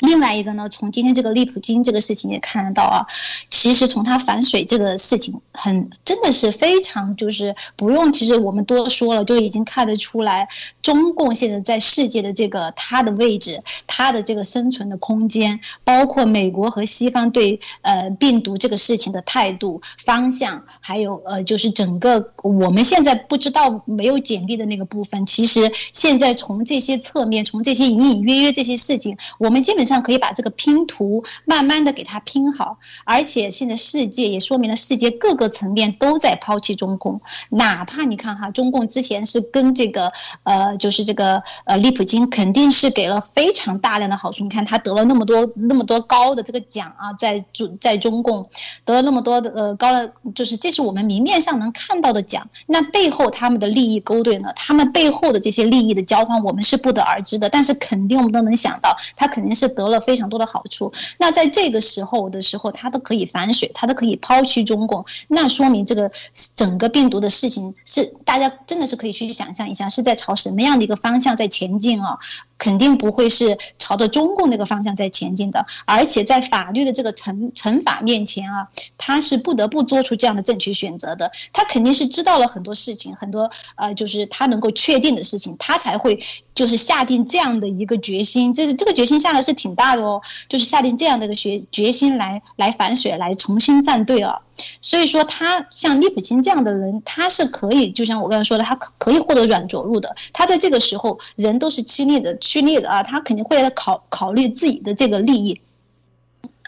[SPEAKER 3] 另外一个呢，从今天这个利普金这个事情也看得到啊，其实从他反水这个事情，很真的是非常就是不用，其实我们多说了，就已经看得出来，中共现在在世界的这个它的位置，它的这个生存的空间，包括美国和西方对呃病毒这个事情的态度方向，还有呃就是整个我们现在不知道没有简历的那个部分，其实现在从这些侧面，从这些隐隐约约这些事情，我们基本上。可以把这个拼图慢慢的给它拼好，而且现在世界也说明了世界各个层面都在抛弃中共，哪怕你看哈，中共之前是跟这个呃，就是这个呃，利普金肯定是给了非常大量的好处，你看他得了那么多那么多高的这个奖啊，在中在中共得了那么多的呃高了，就是这是我们明面上能看到的奖，那背后他们的利益勾兑呢，他们背后的这些利益的交换，我们是不得而知的，但是肯定我们都能想到，他肯定是得。了非常多的好处，那在这个时候的时候，他都可以反水，他都可以抛弃中共，那说明这个整个病毒的事情是大家真的是可以去想象一下，是在朝什么样的一个方向在前进啊？肯定不会是朝着中共那个方向在前进的，而且在法律的这个惩惩罚面前啊，他是不得不做出这样的正确选择的。他肯定是知道了很多事情，很多呃，就是他能够确定的事情，他才会就是下定这样的一个决心。就是这个决心下来是挺挺大的哦，就是下定这样的一个决决心来来反水，来重新站队啊。所以说，他像利普金这样的人，他是可以，就像我刚才说的，他可可以获得软着陆的。他在这个时候，人都是趋利的。趋利的啊，他肯定会考考虑自己的这个利益，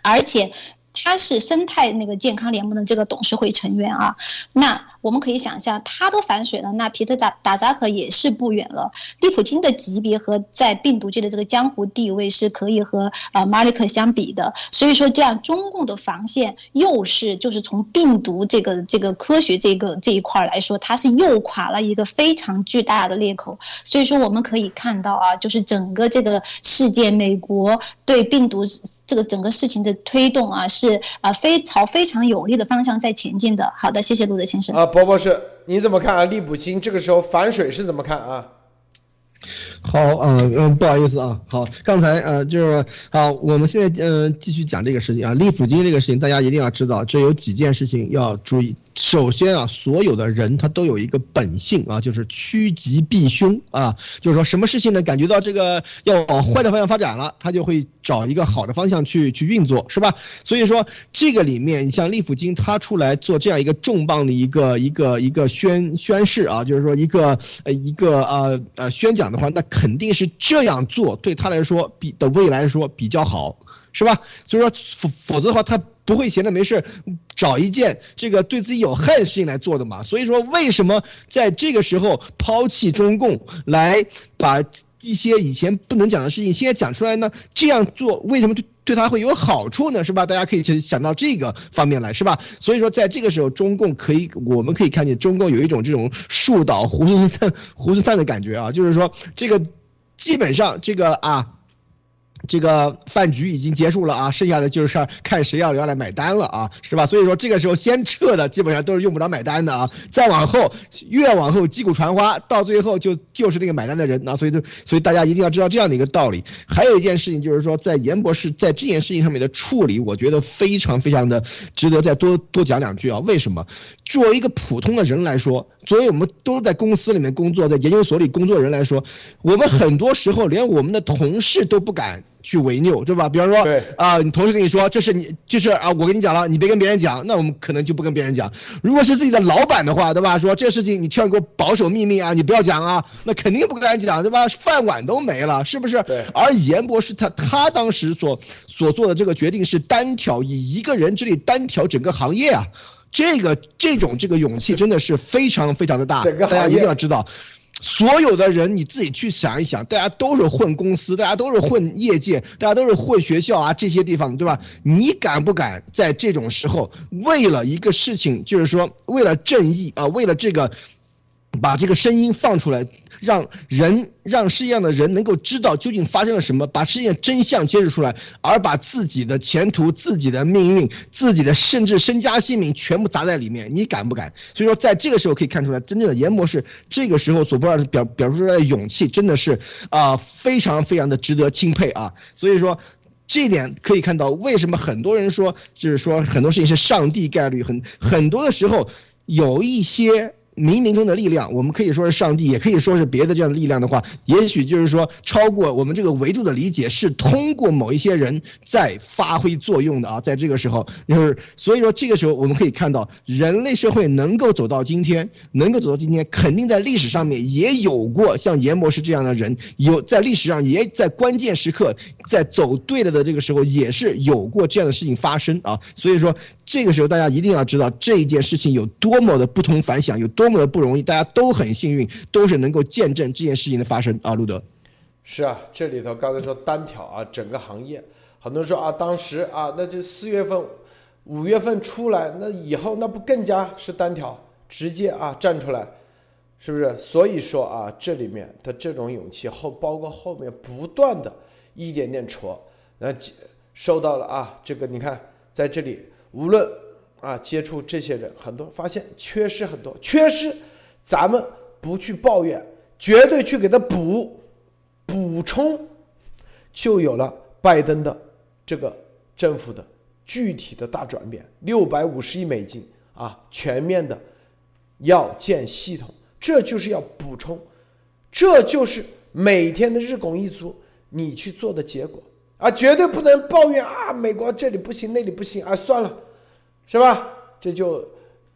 [SPEAKER 3] 而且他是生态那个健康联盟的这个董事会成员啊，那。我们可以想象，他都反水了，那皮特扎达扎克也是不远了。利普金的级别和在病毒界的这个江湖地位是可以和呃马里克相比的。所以说，这样中共的防线又是就是从病毒这个这个科学这个这一块来说，它是又垮了一个非常巨大的裂口。所以说，我们可以看到啊，就是整个这个世界，美国对病毒这个整个事情的推动啊，是是啊非朝非常有利的方向在前进的。好的，谢谢陆德先生。
[SPEAKER 1] 博博士，你怎么看啊？利普金这个时候反水是怎么看啊？
[SPEAKER 2] 好，嗯嗯，不好意思啊，好，刚才呃就是好，我们现在嗯继续讲这个事情啊，利普金这个事情，大家一定要知道，这有几件事情要注意。首先啊，所有的人他都有一个本性啊，就是趋吉避凶啊，就是说什么事情呢？感觉到这个要往坏的方向发展了，他就会找一个好的方向去去运作，是吧？所以说这个里面，你像利普金他出来做这样一个重磅的一个一个一个宣宣誓啊，就是说一个呃一个呃呃宣讲的话，那肯定是这样做对他来说比的未来说比较好。是吧？所以说否否则的话，他不会闲着没事找一件这个对自己有害的事情来做的嘛。所以说，为什么在这个时候抛弃中共，来把一些以前不能讲的事情现在讲出来呢？这样做为什么对对他会有好处呢？是吧？大家可以去想到这个方面来，是吧？所以说，在这个时候，中共可以，我们可以看见中共有一种这种树倒猢狲散、猢狲散的感觉啊，就是说这个。基本上这个啊，这个饭局已经结束了啊，剩下的就是看谁要要来买单了啊，是吧？所以说这个时候先撤的基本上都是用不着买单的啊，再往后越往后击鼓传花，到最后就就是那个买单的人啊，所以就所以大家一定要知道这样的一个道理。还有一件事情就是说，在严博士在这件事情上面的处理，我觉得非常非常的值得再多多讲两句啊。为什么？作为一个普通的人来说。作为我们都在公司里面工作，在研究所里工作的人来说，我们很多时候连我们的同事都不敢去违拗，对吧？比方说，啊，你同事跟你说这是你，就是啊，我跟你讲了，你别跟别人讲，那我们可能就不跟别人讲。如果是自己的老板的话，对吧？说这事情你千万给我保守秘密啊，你不要讲啊，那肯定不敢讲，对吧？饭碗都没了，是不是？
[SPEAKER 1] 对。
[SPEAKER 2] 而严博士他他当时所所做的这个决定是单挑，以一个人之力单挑整个行业啊。这个这种这个勇气 真的是非常非常的大，大家一定要知道，所有的人你自己去想一想，大家都是混公司，大家都是混业界，大家都是混学校啊这些地方，对吧？你敢不敢在这种时候为了一个事情，就是说为了正义啊，为了这个，把这个声音放出来？让人让世界上的人能够知道究竟发生了什么，把事件真相揭示出来，而把自己的前途、自己的命运、自己的甚至身家性命全部砸在里面，你敢不敢？所以说，在这个时候可以看出来，真正的严博士这个时候所表表表述出来的勇气，真的是啊，非常非常的值得钦佩啊。所以说，这一点可以看到，为什么很多人说，就是说很多事情是上帝概率，很很多的时候有一些。冥冥中的力量，我们可以说是上帝，也可以说是别的这样的力量的话，也许就是说超过我们这个维度的理解，是通过某一些人在发挥作用的啊。在这个时候，就是所以说这个时候我们可以看到，人类社会能够走到今天，能够走到今天，肯定在历史上面也有过像严博士这样的人，有在历史上也在关键时刻，在走对了的这个时候，也是有过这样的事情发生啊。所以说这个时候大家一定要知道这一件事情有多么的不同凡响，有多。多么的不容易，大家都很幸运，都是能够见证这件事情的发生啊！路德，
[SPEAKER 1] 是啊，这里头刚才说单挑啊，整个行业，很多人说啊，当时啊，那就四月份、五月份出来，那以后那不更加是单挑，直接啊站出来，是不是？所以说啊，这里面的这种勇气后，包括后面不断的一点点戳，那受到了啊，这个你看在这里，无论。啊，接触这些人很多，发现缺失很多，缺失，咱们不去抱怨，绝对去给他补，补充，就有了拜登的这个政府的具体的大转变，六百五十亿美金啊，全面的要建系统，这就是要补充，这就是每天的日拱一卒你去做的结果啊，绝对不能抱怨啊，美国这里不行那里不行啊，算了。是吧？这就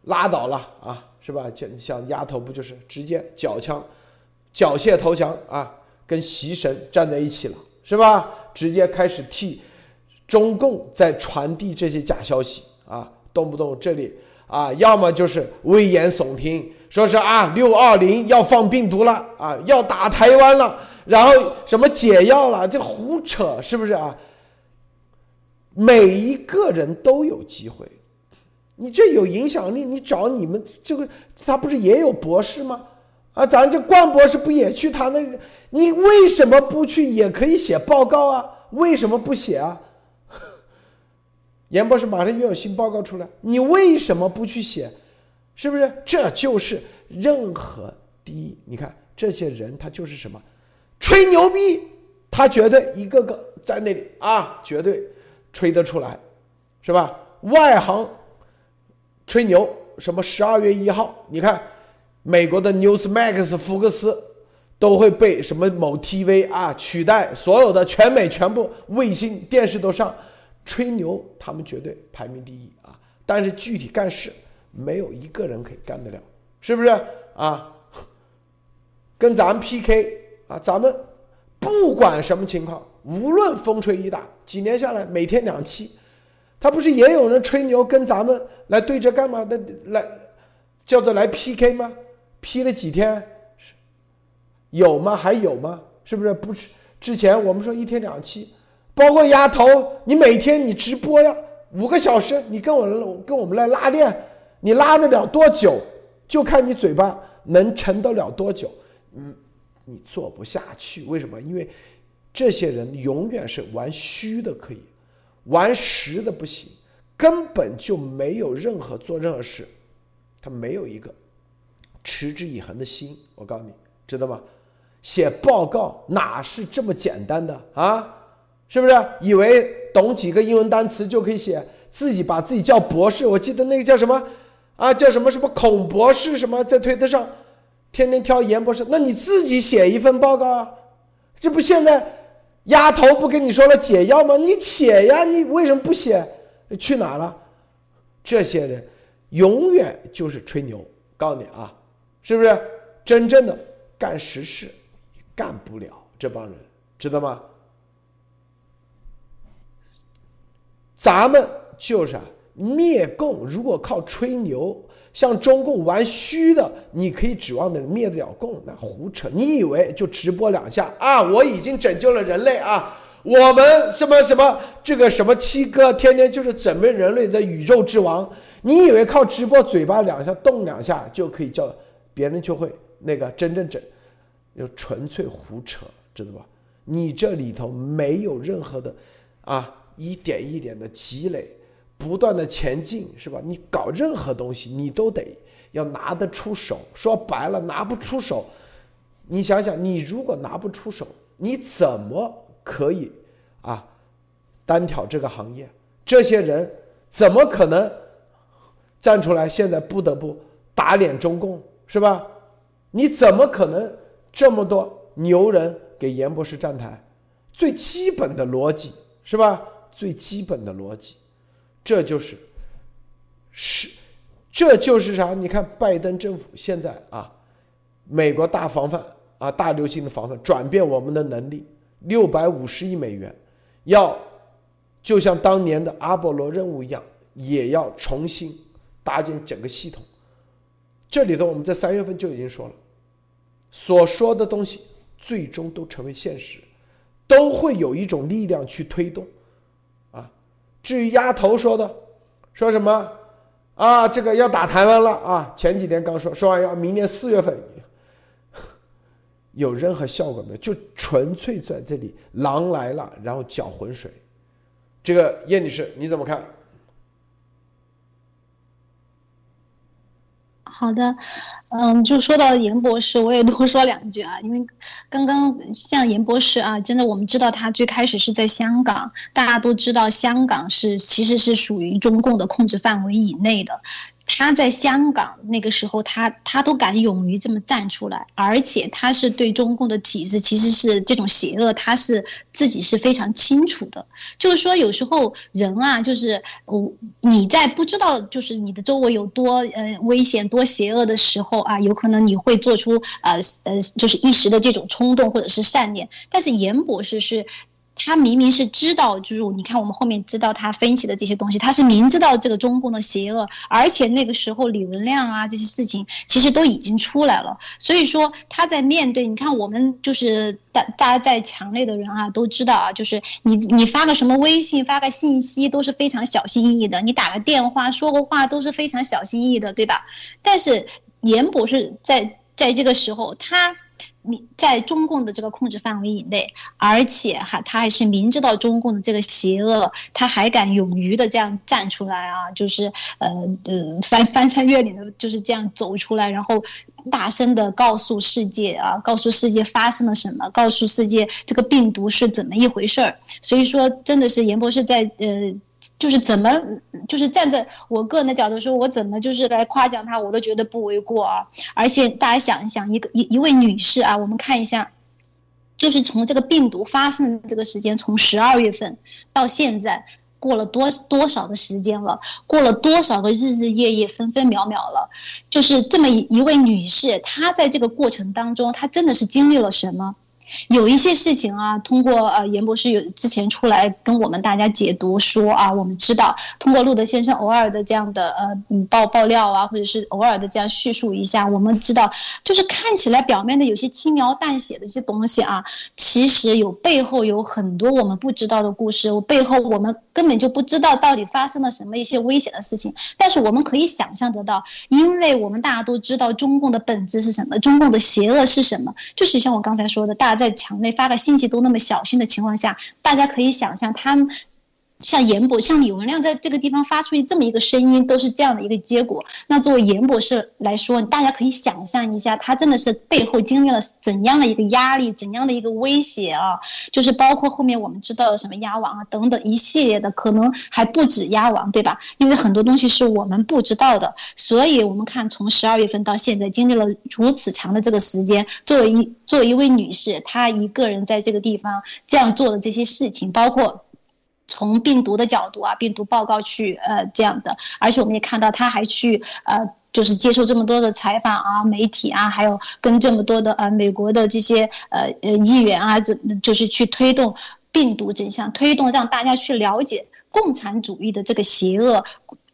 [SPEAKER 1] 拉倒了啊，是吧？就像丫头不就是直接缴枪、缴械投降啊？跟习神站在一起了，是吧？直接开始替中共在传递这些假消息啊，动不动这里啊，要么就是危言耸听，说是啊六二零要放病毒了啊，要打台湾了，然后什么解药了，这胡扯是不是啊？每一个人都有机会。你这有影响力，你找你们这个他不是也有博士吗？啊，咱这冠博士不也去他那？你为什么不去？也可以写报告啊？为什么不写啊？严博士马上又有新报告出来，你为什么不去写？是不是？这就是任何第一，你看这些人他就是什么，吹牛逼，他绝对一个个在那里啊，绝对吹得出来，是吧？外行。吹牛什么？十二月一号，你看，美国的 Newsmax、福克斯都会被什么某 TV 啊取代，所有的全美全部卫星电视都上吹牛，他们绝对排名第一啊！但是具体干事，没有一个人可以干得了，是不是啊？跟咱们 PK 啊，咱们不管什么情况，无论风吹雨打，几年下来每天两期，他不是也有人吹牛跟咱们来对着干嘛的来，叫做来 PK 吗？P 了几天，有吗？还有吗？是不是？不是之前我们说一天两期，包括丫头，你每天你直播呀，五个小时，你跟我跟我们来拉练，你拉得了多久？就看你嘴巴能撑得了多久。嗯。你做不下去，为什么？因为这些人永远是玩虚的，可以玩实的不行，根本就没有任何做任何事，他没有一个持之以恒的心。我告诉你，知道吗？写报告哪是这么简单的啊？是不是？以为懂几个英文单词就可以写，自己把自己叫博士？我记得那个叫什么啊？叫什么什么孔博士？什么在推特上？天天挑严博士，那你自己写一份报告啊？这不现在丫头不跟你说了解药吗？你写呀，你为什么不写？去哪了？这些人永远就是吹牛，告诉你啊，是不是？真正的干实事干不了，这帮人知道吗？咱们就是啊灭共，如果靠吹牛。像中共玩虚的，你可以指望的灭得了共？那胡扯！你以为就直播两下啊？我已经拯救了人类啊！我们什么什么这个什么七哥，天天就是整备人类的宇宙之王。你以为靠直播嘴巴两下动两下就可以叫别人就会那个真正整？就纯粹胡扯，知道吧？你这里头没有任何的啊，一点一点的积累。不断的前进是吧？你搞任何东西，你都得要拿得出手。说白了，拿不出手，你想想，你如果拿不出手，你怎么可以啊单挑这个行业？这些人怎么可能站出来？现在不得不打脸中共是吧？你怎么可能这么多牛人给严博士站台？最基本的逻辑是吧？最基本的逻辑。这就是，是，这就是啥？你看拜登政府现在啊，美国大防范啊，大流行的防范，转变我们的能力，六百五十亿美元，要就像当年的阿波罗任务一样，也要重新搭建整个系统。这里头我们在三月份就已经说了，所说的东西最终都成为现实，都会有一种力量去推动。至于丫头说的，说什么啊？这个要打台湾了啊！前几天刚说，说完要明年四月份，有任何效果没有？就纯粹在这里狼来了，然后搅浑水。这个叶女士你怎么看？
[SPEAKER 3] 好的，嗯，就说到严博士，我也多说两句啊，因为刚刚像严博士啊，真的我们知道他最开始是在香港，大家都知道香港是其实是属于中共的控制范围以内的。他在香港那个时候，他他都敢勇于这么站出来，而且他是对中共的体制其实是这种邪恶，他是自己是非常清楚的。就是说，有时候人啊，就是你在不知道就是你的周围有多呃危险、多邪恶的时候啊，有可能你会做出呃呃就是一时的这种冲动或者是善念。但是严博士是。他明明是知道，就是你看我们后面知道他分析的这些东西，他是明知道这个中共的邪恶，而且那个时候李文亮啊这些事情其实都已经出来了，所以说他在面对，你看我们就是大大家在墙内的人啊都知道啊，就是你你发个什么微信发个信息都是非常小心翼翼的，你打个电话说个话都是非常小心翼翼的，对吧？但是严博士在在这个时候他。你在中共的这个控制范围以内，而且哈，他还是明知道中共的这个邪恶，他还敢勇于的这样站出来啊，就是呃呃翻翻山越岭的，就是这样走出来，然后大声的告诉世界啊，告诉世界发生了什么，告诉世界这个病毒是怎么一回事儿。所以说，真的是严博士在呃。就是怎么，就是站在我个人的角度说，我怎么就是来夸奖他，我都觉得不为过啊。而且大家想一想，一个一一位女士啊，我们看一下，就是从这个病毒发生这个时间，从十二月份到现在，过了多多少的时间了？过了多少个日日夜夜、分分秒秒了？就是这么一一位女士，她在这个过程当中，她真的是经历了什么？有一些事情啊，通过呃严博士有之前出来跟我们大家解读说啊，我们知道通过路德先生偶尔的这样的呃嗯爆爆料啊，或者是偶尔的这样叙述一下，我们知道就是看起来表面的有些轻描淡写的一些东西啊，其实有背后有很多我们不知道的故事，我背后我们根本就不知道到底发生了什么一些危险的事情，但是我们可以想象得到，因为我们大家都知道中共的本质是什么，中共的邪恶是什么，就是像我刚才说的，大。在墙内发个信息都那么小心的情况下，大家可以想象他们。像严博、像李文亮在这个地方发出这么一个声音，都是这样的一个结果。那作为严博士来说，大家可以想象一下，他真的是背后经历了怎样的一个压力，怎样的一个威胁啊？就是包括后面我们知道什么鸭王啊等等一系列的，可能还不止鸭王，对吧？因为很多东西是我们不知道的。所以我们看，从十二月份到现在，经历了如此长的这个时间，作为一作为一位女士，她一个人在这个地方这样做的这些事情，包括。从病毒的角度啊，病毒报告去呃这样的，而且我们也看到他还去呃就是接受这么多的采访啊，媒体啊，还有跟这么多的呃美国的这些呃呃议员啊，怎就是去推动病毒真相，推动让大家去了解共产主义的这个邪恶。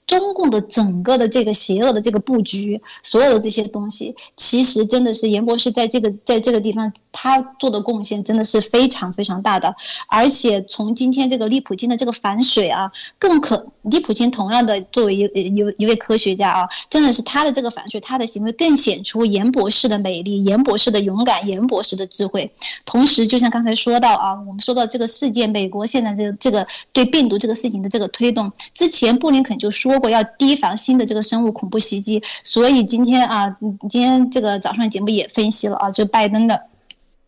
[SPEAKER 3] 中共的整个的这个邪恶的这个布局，所有的这些东西，其实真的是严博士在这个在这个地方他做的贡献真的是非常非常大的。而且从今天这个利普金的这个反水啊，更可利普金同样的作为一一一位科学家啊，真的是他的这个反水，他的行为更显出严博士的美丽，严博士的勇敢，严博士的智慧。同时，就像刚才说到啊，我们说到这个事件，美国现在这这个对病毒这个事情的这个推动，之前布林肯就说。如果要提防新的这个生物恐怖袭击，所以今天啊，今天这个早上节目也分析了啊，就拜登的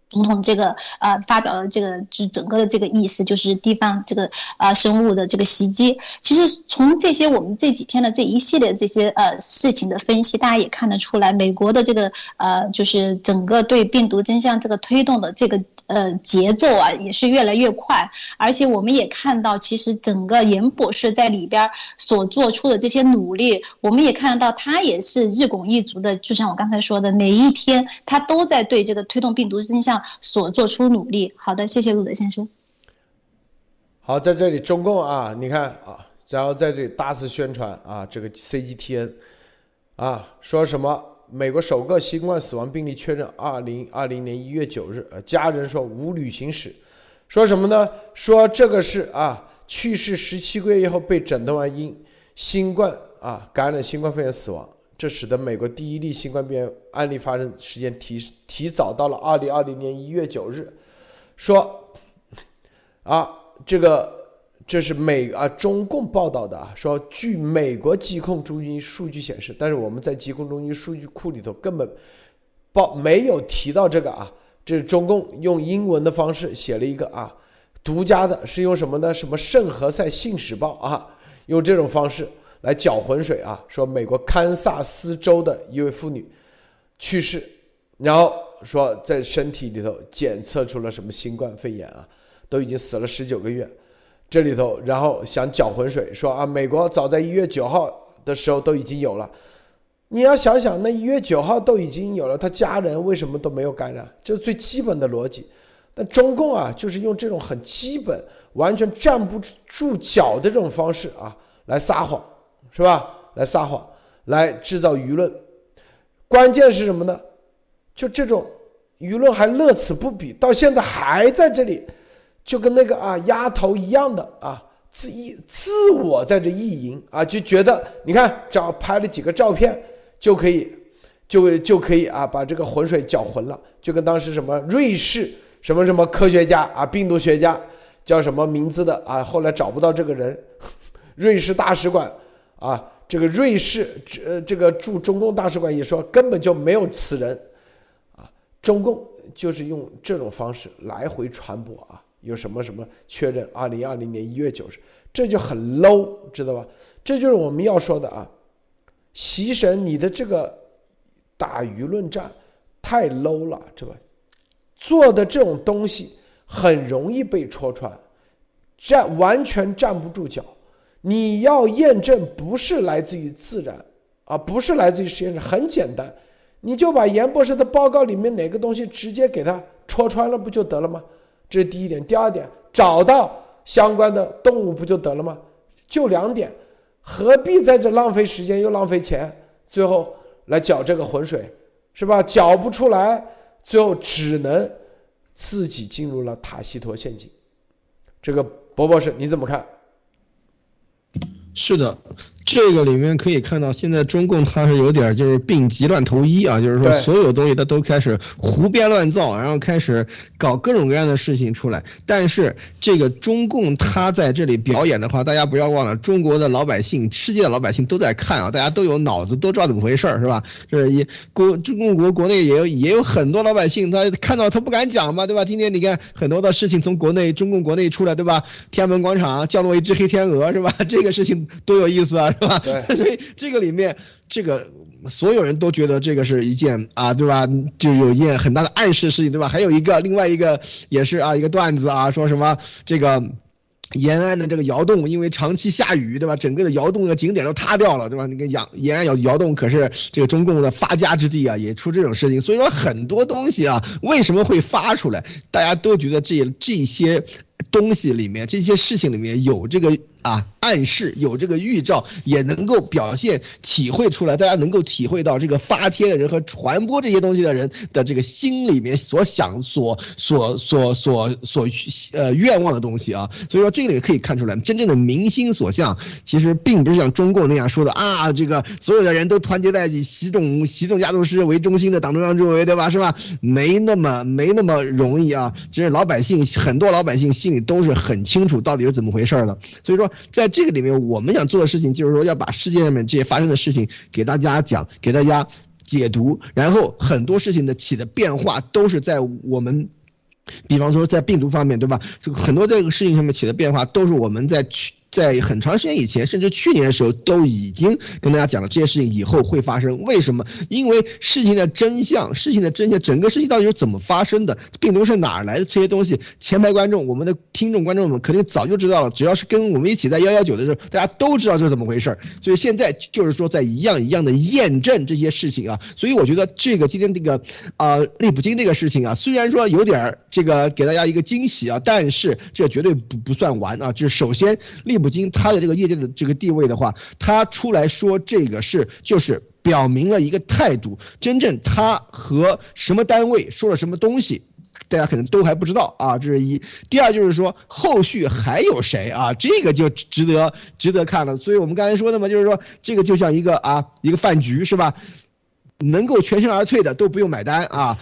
[SPEAKER 3] 总统这个呃发表的这个就是整个的这个意思，就是地方这个啊生物的这个袭击。其实从这些我们这几天的这一系列这些呃事情的分析，大家也看得出来，美国的这个呃就是整个对病毒真相这个推动的这个。呃，节奏啊也是越来越快，而且我们也看到，其实整个严博士在里边所做出的这些努力，我们也看到他也是日拱一卒的。就像我刚才说的，每一天他都在对这个推动病毒真相所做出努力。好的，谢谢路德先生。
[SPEAKER 1] 好，在这里中共啊，你看啊，然后在这里大肆宣传啊，这个 CGTN 啊，说什么？美国首个新冠死亡病例确认，二零二零年一月九日，呃，家人说无旅行史，说什么呢？说这个是啊，去世十七个月以后被诊断为因新冠啊感染新冠肺炎死亡，这使得美国第一例新冠病例案例发生时间提提早到了二零二零年一月九日，说啊这个。这是美啊，中共报道的啊，说据美国疾控中心数据显示，但是我们在疾控中心数据库里头根本报没有提到这个啊，这是中共用英文的方式写了一个啊，独家的，是用什么呢？什么圣何塞信使报啊，用这种方式来搅浑水啊，说美国堪萨斯州的一位妇女去世，然后说在身体里头检测出了什么新冠肺炎啊，都已经死了十九个月。这里头，然后想搅浑水，说啊，美国早在一月九号的时候都已经有了。你要想想，那一月九号都已经有了，他家人为什么都没有感染？这是最基本的逻辑。但中共啊，就是用这种很基本、完全站不住脚的这种方式啊，来撒谎，是吧？来撒谎，来制造舆论。关键是什么呢？就这种舆论还乐此不疲，到现在还在这里。就跟那个啊丫头一样的啊，自意自我在这意淫啊，就觉得你看，只要拍了几个照片就可以，就就可以啊，把这个浑水搅浑了。就跟当时什么瑞士什么什么科学家啊，病毒学家叫什么名字的啊，后来找不到这个人，瑞士大使馆啊，这个瑞士呃这个驻中共大使馆也说根本就没有此人啊，中共就是用这种方式来回传播啊。有什么什么确认？二零二零年一月九日，这就很 low，知道吧？这就是我们要说的啊！习神，你的这个打舆论战太 low 了，知道吧？做的这种东西很容易被戳穿，站完全站不住脚。你要验证，不是来自于自然啊，不是来自于实验室，很简单，你就把严博士的报告里面哪个东西直接给他戳穿了不就得了吗？这是第一点。第二点，找到相关的动物不就得了吗？就两点，何必在这浪费时间又浪费钱，最后来搅这个浑水，是吧？搅不出来，最后只能自己进入了塔西佗陷阱。这个博博士你怎么看？
[SPEAKER 2] 是的。这个里面可以看到，现在中共它是有点就是病急乱投医啊，就是说所有东西它都开始胡编乱造，然后开始搞各种各样的事情出来。但是这个中共它在这里表演的话，大家不要忘了，中国的老百姓、世界的老百姓都在看啊，大家都有脑子，都知道怎么回事儿，是吧？这是一国中共国国内也有也有很多老百姓，他看到他不敢讲嘛，对吧？今天你看很多的事情从国内中共国内出来，对吧？天安门广场降落一只黑天鹅，是吧？这个事情多有意思啊！是吧？所以这个里面，这个所有人都觉得这个是一件啊，对吧？就有一件很大的暗示事情，对吧？还有一个另外一个也是啊，一个段子啊，说什么这个延安的这个窑洞因为长期下雨，对吧？整个的窑洞的景点都塌掉了，对吧？那个延延安窑窑洞可是这个中共的发家之地啊，也出这种事情。所以说很多东西啊，为什么会发出来？大家都觉得这这些东西里面，这些事情里面有这个。啊，暗示有这个预兆，也能够表现、体会出来，大家能够体会到这个发帖的人和传播这些东西的人的这个心里面所想、所、所、所、所、所呃愿望的东西啊。所以说，这个也可以看出来，真正的民心所向，其实并不是像中共那样说的啊，这个所有的人都团结在一起，习总、习总家族是为中心的党中央周围，对吧？是吧？没那么没那么容易啊。其实老百姓很多老百姓心你都是很清楚到底是怎么回事儿的。所以说。在这个里面，我们想做的事情就是说，要把世界上面这些发生的事情给大家讲，给大家解读，然后很多事情的起的变化都是在我们，比方说在病毒方面，对吧？这个很多这个事情上面起的变化都是我们在去。在很长时间以前，甚至去年的时候，都已经跟大家讲了这些事情以后会发生。为什么？因为事情的真相，事情的真相，整个事情到底是怎么发生的，病毒是哪儿来的？这些东西，前排观众、我们的听众、观众们肯定早就知道了。只要是跟我们一起在幺幺九的时候，大家都知道这是怎么回事儿。所以现在就是说，在一样一样的验证这些事情啊。所以我觉得这个今天这个啊，利普金这个事情啊，虽然说有点儿这个给大家一个惊喜啊，但是这绝对不不算完啊。就是首先利。普京他的这个业界的这个地位的话，他出来说这个是就是表明了一个态度，真正他和什么单位说了什么东西，大家可能都还不知道啊，这是一。第二就是说后续还有谁啊，这个就值得值得看了。所以我们刚才说的嘛，就是说这个就像一个啊一个饭局是吧，能够全身而退的都不用买单啊。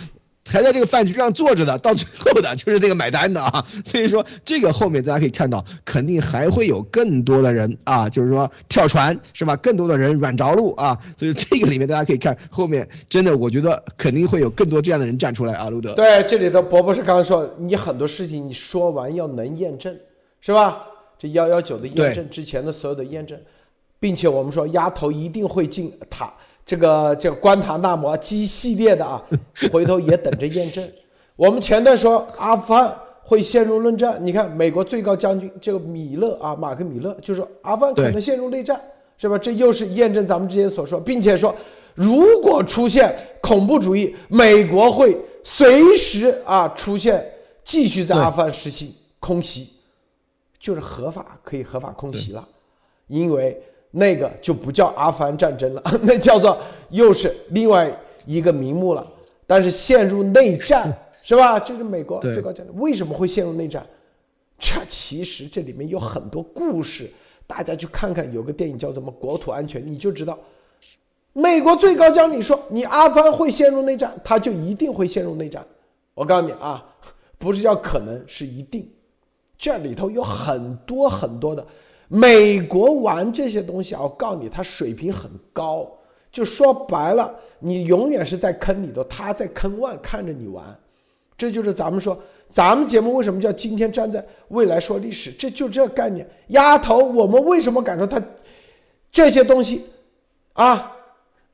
[SPEAKER 2] 还在这个饭局上坐着的，到最后的就是这个买单的啊，所以说这个后面大家可以看到，肯定还会有更多的人啊，就是说跳船是吧？更多的人软着陆啊，所以这个里面大家可以看后面，真的我觉得肯定会有更多这样的人站出来啊，路德。
[SPEAKER 1] 对，这里的伯伯是刚刚说，你很多事情你说完要能验证，是吧？这幺幺九的验证之前的所有的验证，并且我们说丫头一定会进塔。这个这个关塔那摩基系列的啊，回头也等着验证。我们前段说阿富汗会陷入论战，你看美国最高将军这个米勒啊，马克米勒就说阿富汗可能陷入内战，是吧？这又是验证咱们之前所说，并且说如果出现恐怖主义，美国会随时啊出现继续在阿富汗实行空袭，就是合法可以合法空袭了，因为。那个就不叫阿富汗战争了，那叫做又是另外一个名目了。但是陷入内战是吧？这是美国最高将领为什么会陷入内战？这其实这里面有很多故事，大家去看看。有个电影叫什么《国土安全》，你就知道，美国最高将领说你阿富汗会陷入内战，他就一定会陷入内战。我告诉你啊，不是叫可能，是一定。这里头有很多很多的。美国玩这些东西啊，我告诉你，他水平很高。就说白了，你永远是在坑里头，他在坑外看着你玩。这就是咱们说，咱们节目为什么叫今天站在未来说历史？这就这概念。丫头，我们为什么敢说他这些东西啊？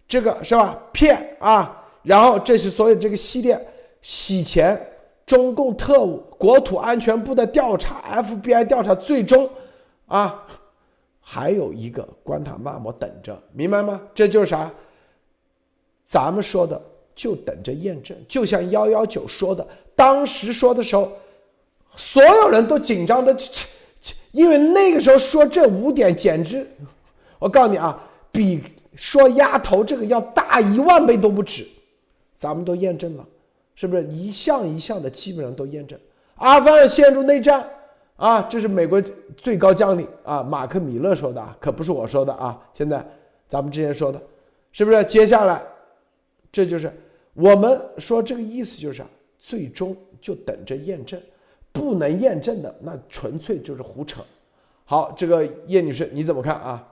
[SPEAKER 1] 这个是吧？骗啊！然后这是所有这个系列洗钱，中共特务、国土安全部的调查、FBI 调查，最终。啊，还有一个关塔那摩等着，明白吗？这就是啥？咱们说的就等着验证，就像幺幺九说的，当时说的时候，所有人都紧张的，因为那个时候说这五点简直，我告诉你啊，比说压头这个要大一万倍都不止，咱们都验证了，是不是一项一项的基本上都验证？阿富汗陷入内战啊，这是美国最高将领啊，马克米勒说的啊，可不是我说的啊。现在咱们之前说的，是不是？接下来，这就是我们说这个意思，就是最终就等着验证，不能验证的那纯粹就是胡扯。好，这个叶女士你怎么看啊？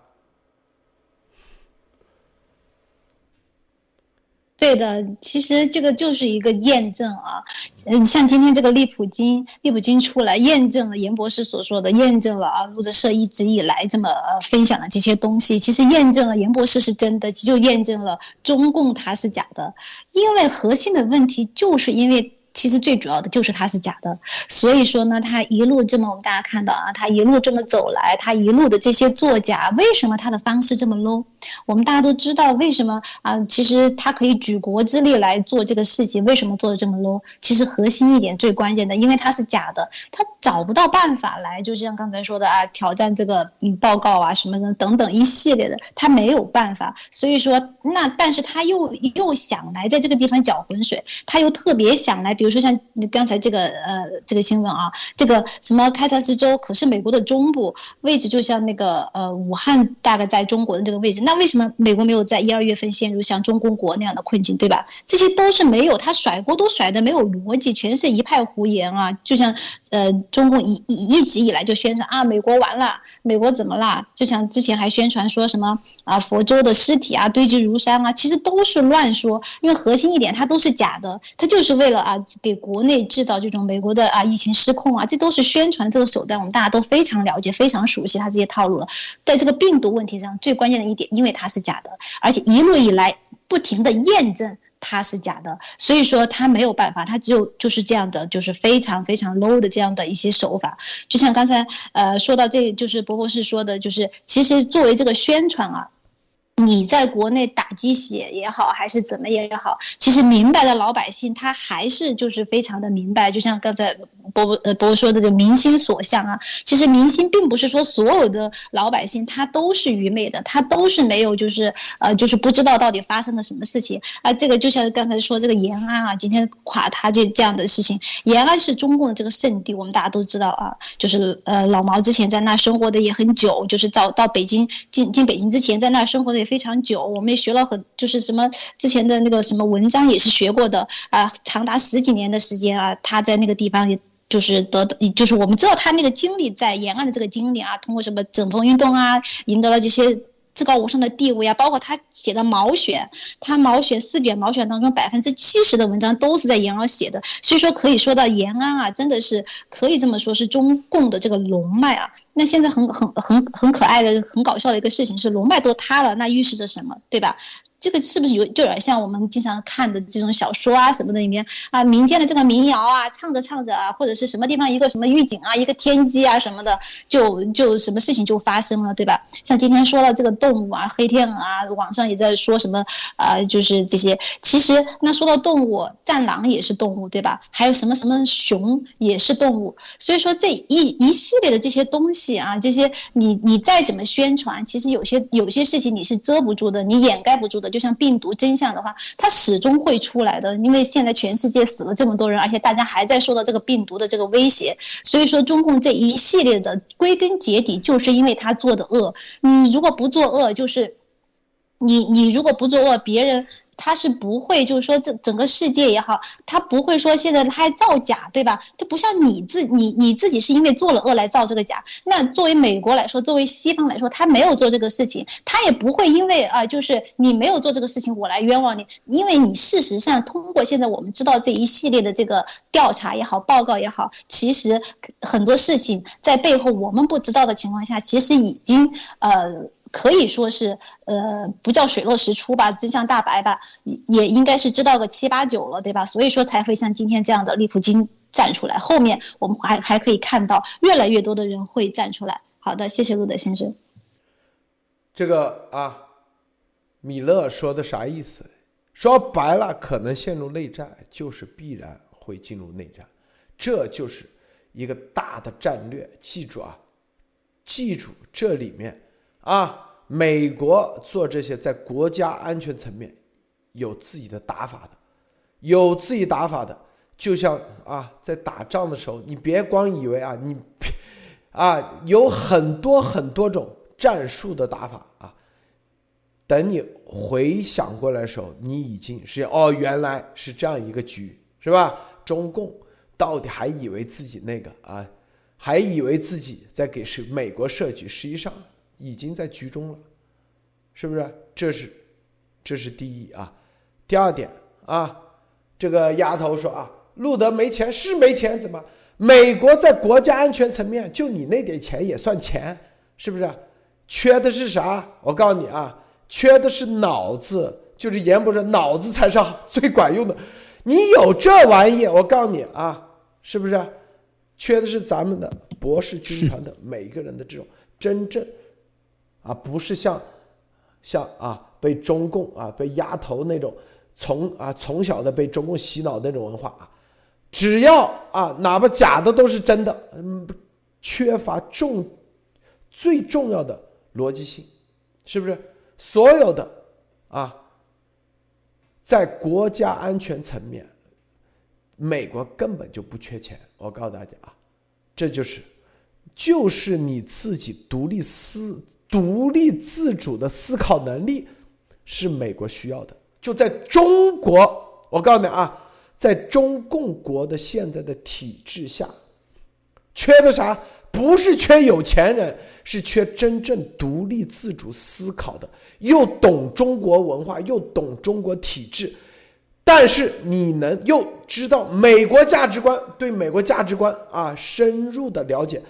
[SPEAKER 3] 对的，其实这个就是一个验证啊，嗯，像今天这个利普金，利普金出来验证了严博士所说的，验证了啊，路德社一直以来这么分享的这些东西，其实验证了严博士是真的，就验证了中共它是假的，因为核心的问题就是因为。其实最主要的就是它是假的，所以说呢，他一路这么我们大家看到啊，他一路这么走来，他一路的这些作假，为什么他的方式这么 low？我们大家都知道为什么啊？其实他可以举国之力来做这个事情，为什么做的这么 low？其实核心一点最关键的，因为它是假的，他找不到办法来，就像刚才说的啊，挑战这个嗯报告啊什么的等等一系列的，他没有办法，所以说那但是他又又想来在这个地方搅浑水，他又特别想来。比如说像刚才这个呃这个新闻啊，这个什么堪萨斯州可是美国的中部位置，就像那个呃武汉大概在中国的这个位置，那为什么美国没有在一二月份陷入像中公国那样的困境，对吧？这些都是没有，他甩锅都甩的没有逻辑，全是一派胡言啊！就像呃中共一一一直以来就宣传啊美国完了，美国怎么啦？就像之前还宣传说什么啊佛州的尸体啊堆积如山啊，其实都是乱说，因为核心一点它都是假的，它就是为了啊。给国内制造这种美国的啊疫情失控啊，这都是宣传这个手段，我们大家都非常了解，非常熟悉他这些套路了。在这个病毒问题上，最关键的一点，因为它是假的，而且一路以来不停的验证它是假的，所以说他没有办法，他只有就是这样的，就是非常非常 low 的这样的一些手法。就像刚才呃说到这，就是博博士说的，就是其实作为这个宣传啊。你在国内打鸡血也好，还是怎么也好，其实明白的老百姓他还是就是非常的明白。就像刚才波波呃波说的，就民心所向啊。其实民心并不是说所有的老百姓他都是愚昧的，他都是没有就是呃就是不知道到底发生了什么事情啊。这个就像刚才说这个延安啊，今天垮塌这这样的事情，延安是中共的这个圣地，我们大家都知道啊。就是呃老毛之前在那生活的也很久，就是到到北京进进北京之前在那生活的也。非常久，我们也学了很，就是什么之前的那个什么文章也是学过的啊，长达十几年的时间啊，他在那个地方也就是得，就是我们知道他那个经历在延安的这个经历啊，通过什么整风运动啊，赢得了这些至高无上的地位啊，包括他写的毛选，他毛选四卷毛选当中百分之七十的文章都是在延安写的，所以说可以说到延安啊，真的是可以这么说，是中共的这个龙脉啊。那现在很很很很可爱的、很搞笑的一个事情是龙脉都塌了，那预示着什么，对吧？这个是不是有就有点像我们经常看的这种小说啊什么的里面啊民间的这个民谣啊，唱着唱着啊，或者是什么地方一个什么预警啊，一个天机啊什么的，就就什么事情就发生了，对吧？像今天说到这个动物啊，黑天鹅啊，网上也在说什么啊，就是这些。其实那说到动物，战狼也是动物，对吧？还有什么什么熊也是动物。所以说这一一系列的这些东西啊，这些你你再怎么宣传，其实有些有些事情你是遮不住的，你掩盖不住的。就像病毒真相的话，它始终会出来的，因为现在全世界死了这么多人，而且大家还在受到这个病毒的这个威胁，所以说中共这一系列的归根结底就是因为他做的恶。你如果不做恶，就是你你如果不做恶，别人。他是不会，就是说这整个世界也好，他不会说现在他还造假，对吧？就不像你自你你自己是因为做了恶来造这个假。那作为美国来说，作为西方来说，他没有做这个事情，他也不会因为啊，就是你没有做这个事情，我来冤枉你。因为你事实上通过现在我们知道这一系列的这个调查也好，报告也好，其实很多事情在背后我们不知道的情况下，其实已经呃。可以说是，呃，不叫水落石出吧，真相大白吧，也应该是知道个七八九了，对吧？所以说才会像今天这样的利普金站出来，后面我们还还可以看到越来越多的人会站出来。好的，谢谢路德先生。
[SPEAKER 1] 这个啊，米勒说的啥意思？说白了，可能陷入内战就是必然会。会进入内战，这就是一个大的战略。记住啊，记住这里面啊，美国做这些在国家安全层面有自己的打法的，有自己打法的，就像啊，在打仗的时候，你别光以为啊，你啊有很多很多种战术的打法啊。等你回想过来的时候，你已经是哦，原来是这样一个局，是吧？中共到底还以为自己那个啊，还以为自己在给是美国设局，实际上已经在局中了，是不是？这是，这是第一啊。第二点啊，这个丫头说啊，路德没钱是没钱，怎么？美国在国家安全层面，就你那点钱也算钱，是不是？缺的是啥？我告诉你啊。缺的是脑子，就是严博士，脑子才是最管用的。你有这玩意，我告诉你啊，是不是？缺的是咱们的博士军团的每一个人的这种真正，啊，不是像，像啊被中共啊被压头那种，从啊从小的被中共洗脑那种文化啊，只要啊哪怕假的都是真的，嗯，缺乏重最重要的逻辑性，是不是？所有的啊，在国家安全层面，美国根本就不缺钱。我告诉大家啊，这就是就是你自己独立思、独立自主的思考能力是美国需要的。就在中国，我告诉你啊，在中共国的现在的体制下，缺的啥？不是缺有钱人，是缺真正独立自主思考的，又懂中国文化，又懂中国体制，但是你能又知道美国价值观，对美国价值观啊深入的了解，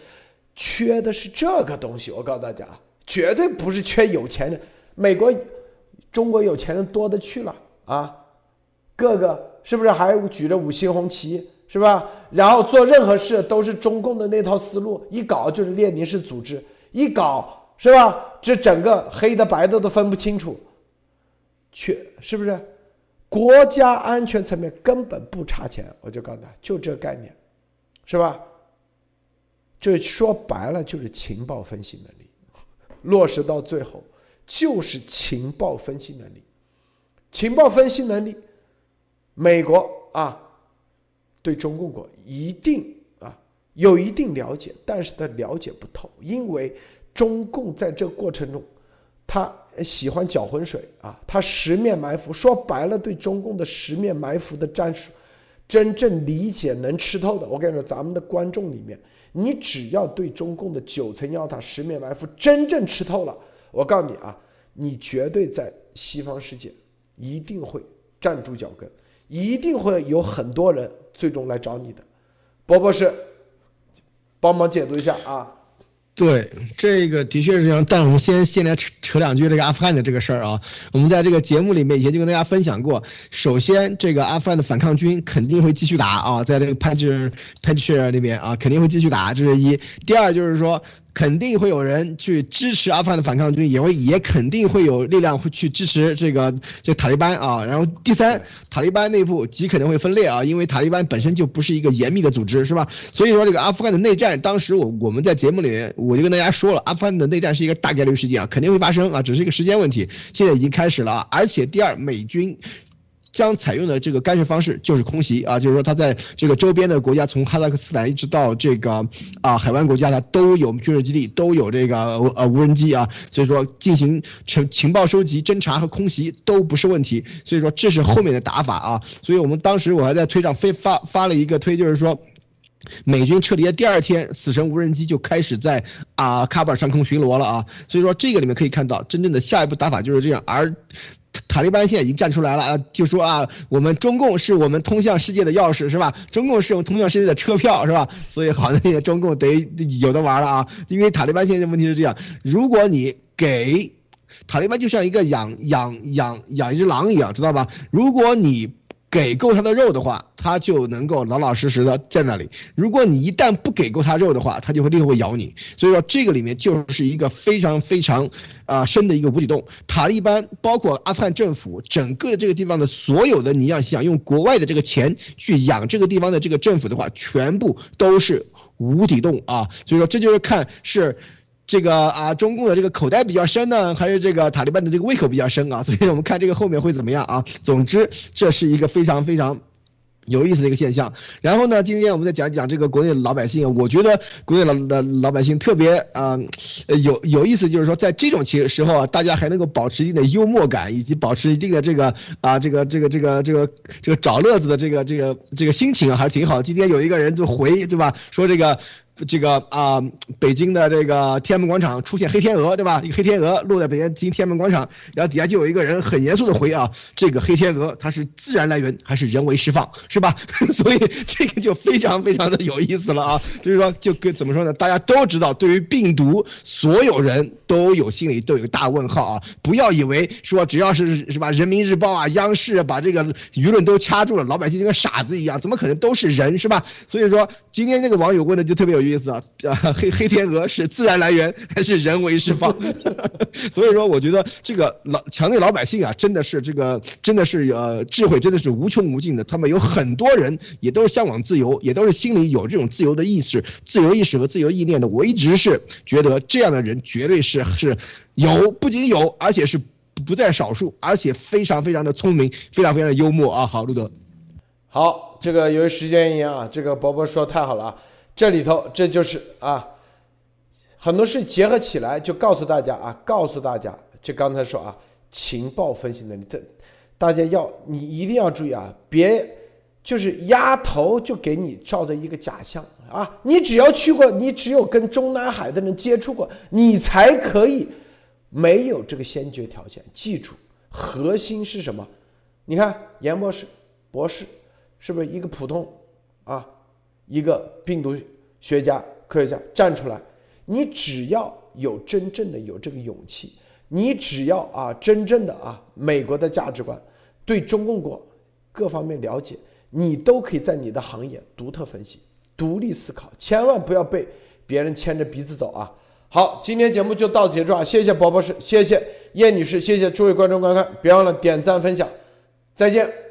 [SPEAKER 1] 缺的是这个东西。我告诉大家啊，绝对不是缺有钱人，美国、中国有钱人多的去了啊，各个是不是还举着五星红旗？是吧？然后做任何事都是中共的那套思路，一搞就是列宁式组织，一搞是吧？这整个黑的白的都分不清楚，缺是不是？国家安全层面根本不差钱，我就告诉他，就这概念，是吧？这说白了就是情报分析能力，落实到最后就是情报分析能力，情报分析能力，美国啊。对中共国一定啊有一定了解，但是他了解不透，因为中共在这过程中，他喜欢搅浑水啊，他十面埋伏。说白了，对中共的十面埋伏的战术，真正理解能吃透的，我跟你说，咱们的观众里面，你只要对中共的九层妖塔、十面埋伏真正吃透了，我告诉你啊，你绝对在西方世界一定会站住脚跟，一定会有很多人。最终来找你的，波博士，帮忙解读一下啊。
[SPEAKER 2] 对，这个的确是这样。但我们先先来扯扯两句这个阿富汗的这个事儿啊。我们在这个节目里面以前就跟大家分享过。首先，这个阿富汗的反抗军肯定会继续打啊，在这个潘吉潘吉尔那边啊，肯定会继续打，这是一。第二就是说。肯定会有人去支持阿富汗的反抗军，也会也肯定会有力量会去支持这个这塔利班啊。然后第三，塔利班内部极可能会分裂啊，因为塔利班本身就不是一个严密的组织，是吧？所以说这个阿富汗的内战，当时我我们在节目里面我就跟大家说了，阿富汗的内战是一个大概率事件啊，肯定会发生啊，只是一个时间问题。现在已经开始了，而且第二，美军。将采用的这个干涉方式就是空袭啊，就是说他在这个周边的国家，从哈萨克斯坦一直到这个啊海湾国家，它都有军事基地，都有这个呃无人机啊，所以说进行情情报收集、侦查和空袭都不是问题，所以说这是后面的打法啊。所以我们当时我还在推上非发发了一个推，就是说美军撤离的第二天，死神无人机就开始在啊喀布尔上空巡逻了啊。所以说这个里面可以看到，真正的下一步打法就是这样，而。塔利班现在已经站出来了啊，就说啊，我们中共是我们通向世界的钥匙，是吧？中共是我们通向世界的车票，是吧？所以好，那中共得有的玩了啊。因为塔利班现在的问题是这样：如果你给塔利班，就像一个养养养养一只狼一样，知道吧？如果你给够它的肉的话，它就能够老老实实的在那里。如果你一旦不给够它肉的话，它就会立刻会咬你。所以说这个里面就是一个非常非常啊深的一个无底洞。塔利班包括阿富汗政府整个这个地方的所有的，你要想用国外的这个钱去养这个地方的这个政府的话，全部都是无底洞啊。所以说这就是看是。这个啊，中共的这个口袋比较深呢，还是这个塔利班的这个胃口比较深啊？所以我们看这个后面会怎么样啊？总之，这是一个非常非常有意思的一个现象。然后呢，今天我们再讲讲这个国内的老百姓，我觉得国内老的老百姓特别啊，有有意思，就是说在这种情时候啊，大家还能够保持一定的幽默感，以及保持一定的这个啊，这个这个这个这个这个找乐子的这个这个这个心情啊，还是挺好。今天有一个人就回，对吧？说这个。这个啊，北京的这个天安门广场出现黑天鹅，对吧？一个黑天鹅落在北京天安门广场，然后底下就有一个人很严肃的回啊，这个黑天鹅它是自然来源还是人为释放，是吧？所以这个就非常非常的有意思了啊，就是说就跟怎么说呢？大家都知道，对于病毒，所有人都有心里都有个大问号啊！不要以为说只要是是吧，人民日报啊、央视把这个舆论都掐住了，老百姓就跟傻子一样，怎么可能都是人，是吧？所以说今天这个网友问的就特别有意思。意思啊，啊黑黑天鹅是自然来源还是人为释放？所以说，我觉得这个老墙内老百姓啊，真的是这个真的是呃智慧真的是无穷无尽的。他们有很多人也都是向往自由，也都是心里有这种自由的意识、自由意识和自由意念的。我一直是觉得这样的人绝对是是有，不仅有，而且是不在少数，而且非常非常的聪明，非常非常的幽默啊！好，路德，
[SPEAKER 1] 好，这个由于时间原因啊，这个伯伯说太好了啊。这里头，这就是啊，很多事结合起来，就告诉大家啊，告诉大家，就刚才说啊，情报分析能力，这大家要你一定要注意啊，别就是压头就给你照着一个假象啊，你只要去过，你只有跟中南海的人接触过，你才可以没有这个先决条件。记住，核心是什么？你看严博士、博士，是不是一个普通啊？一个病毒学家、科学家站出来，你只要有真正的有这个勇气，你只要啊真正的啊美国的价值观，对中共国各方面了解，你都可以在你的行业独特分析、独立思考，千万不要被别人牵着鼻子走啊！好，今天节目就到此结束啊！谢谢宝博士，谢谢叶女士，谢谢诸位观众观看，别忘了点赞分享，再见。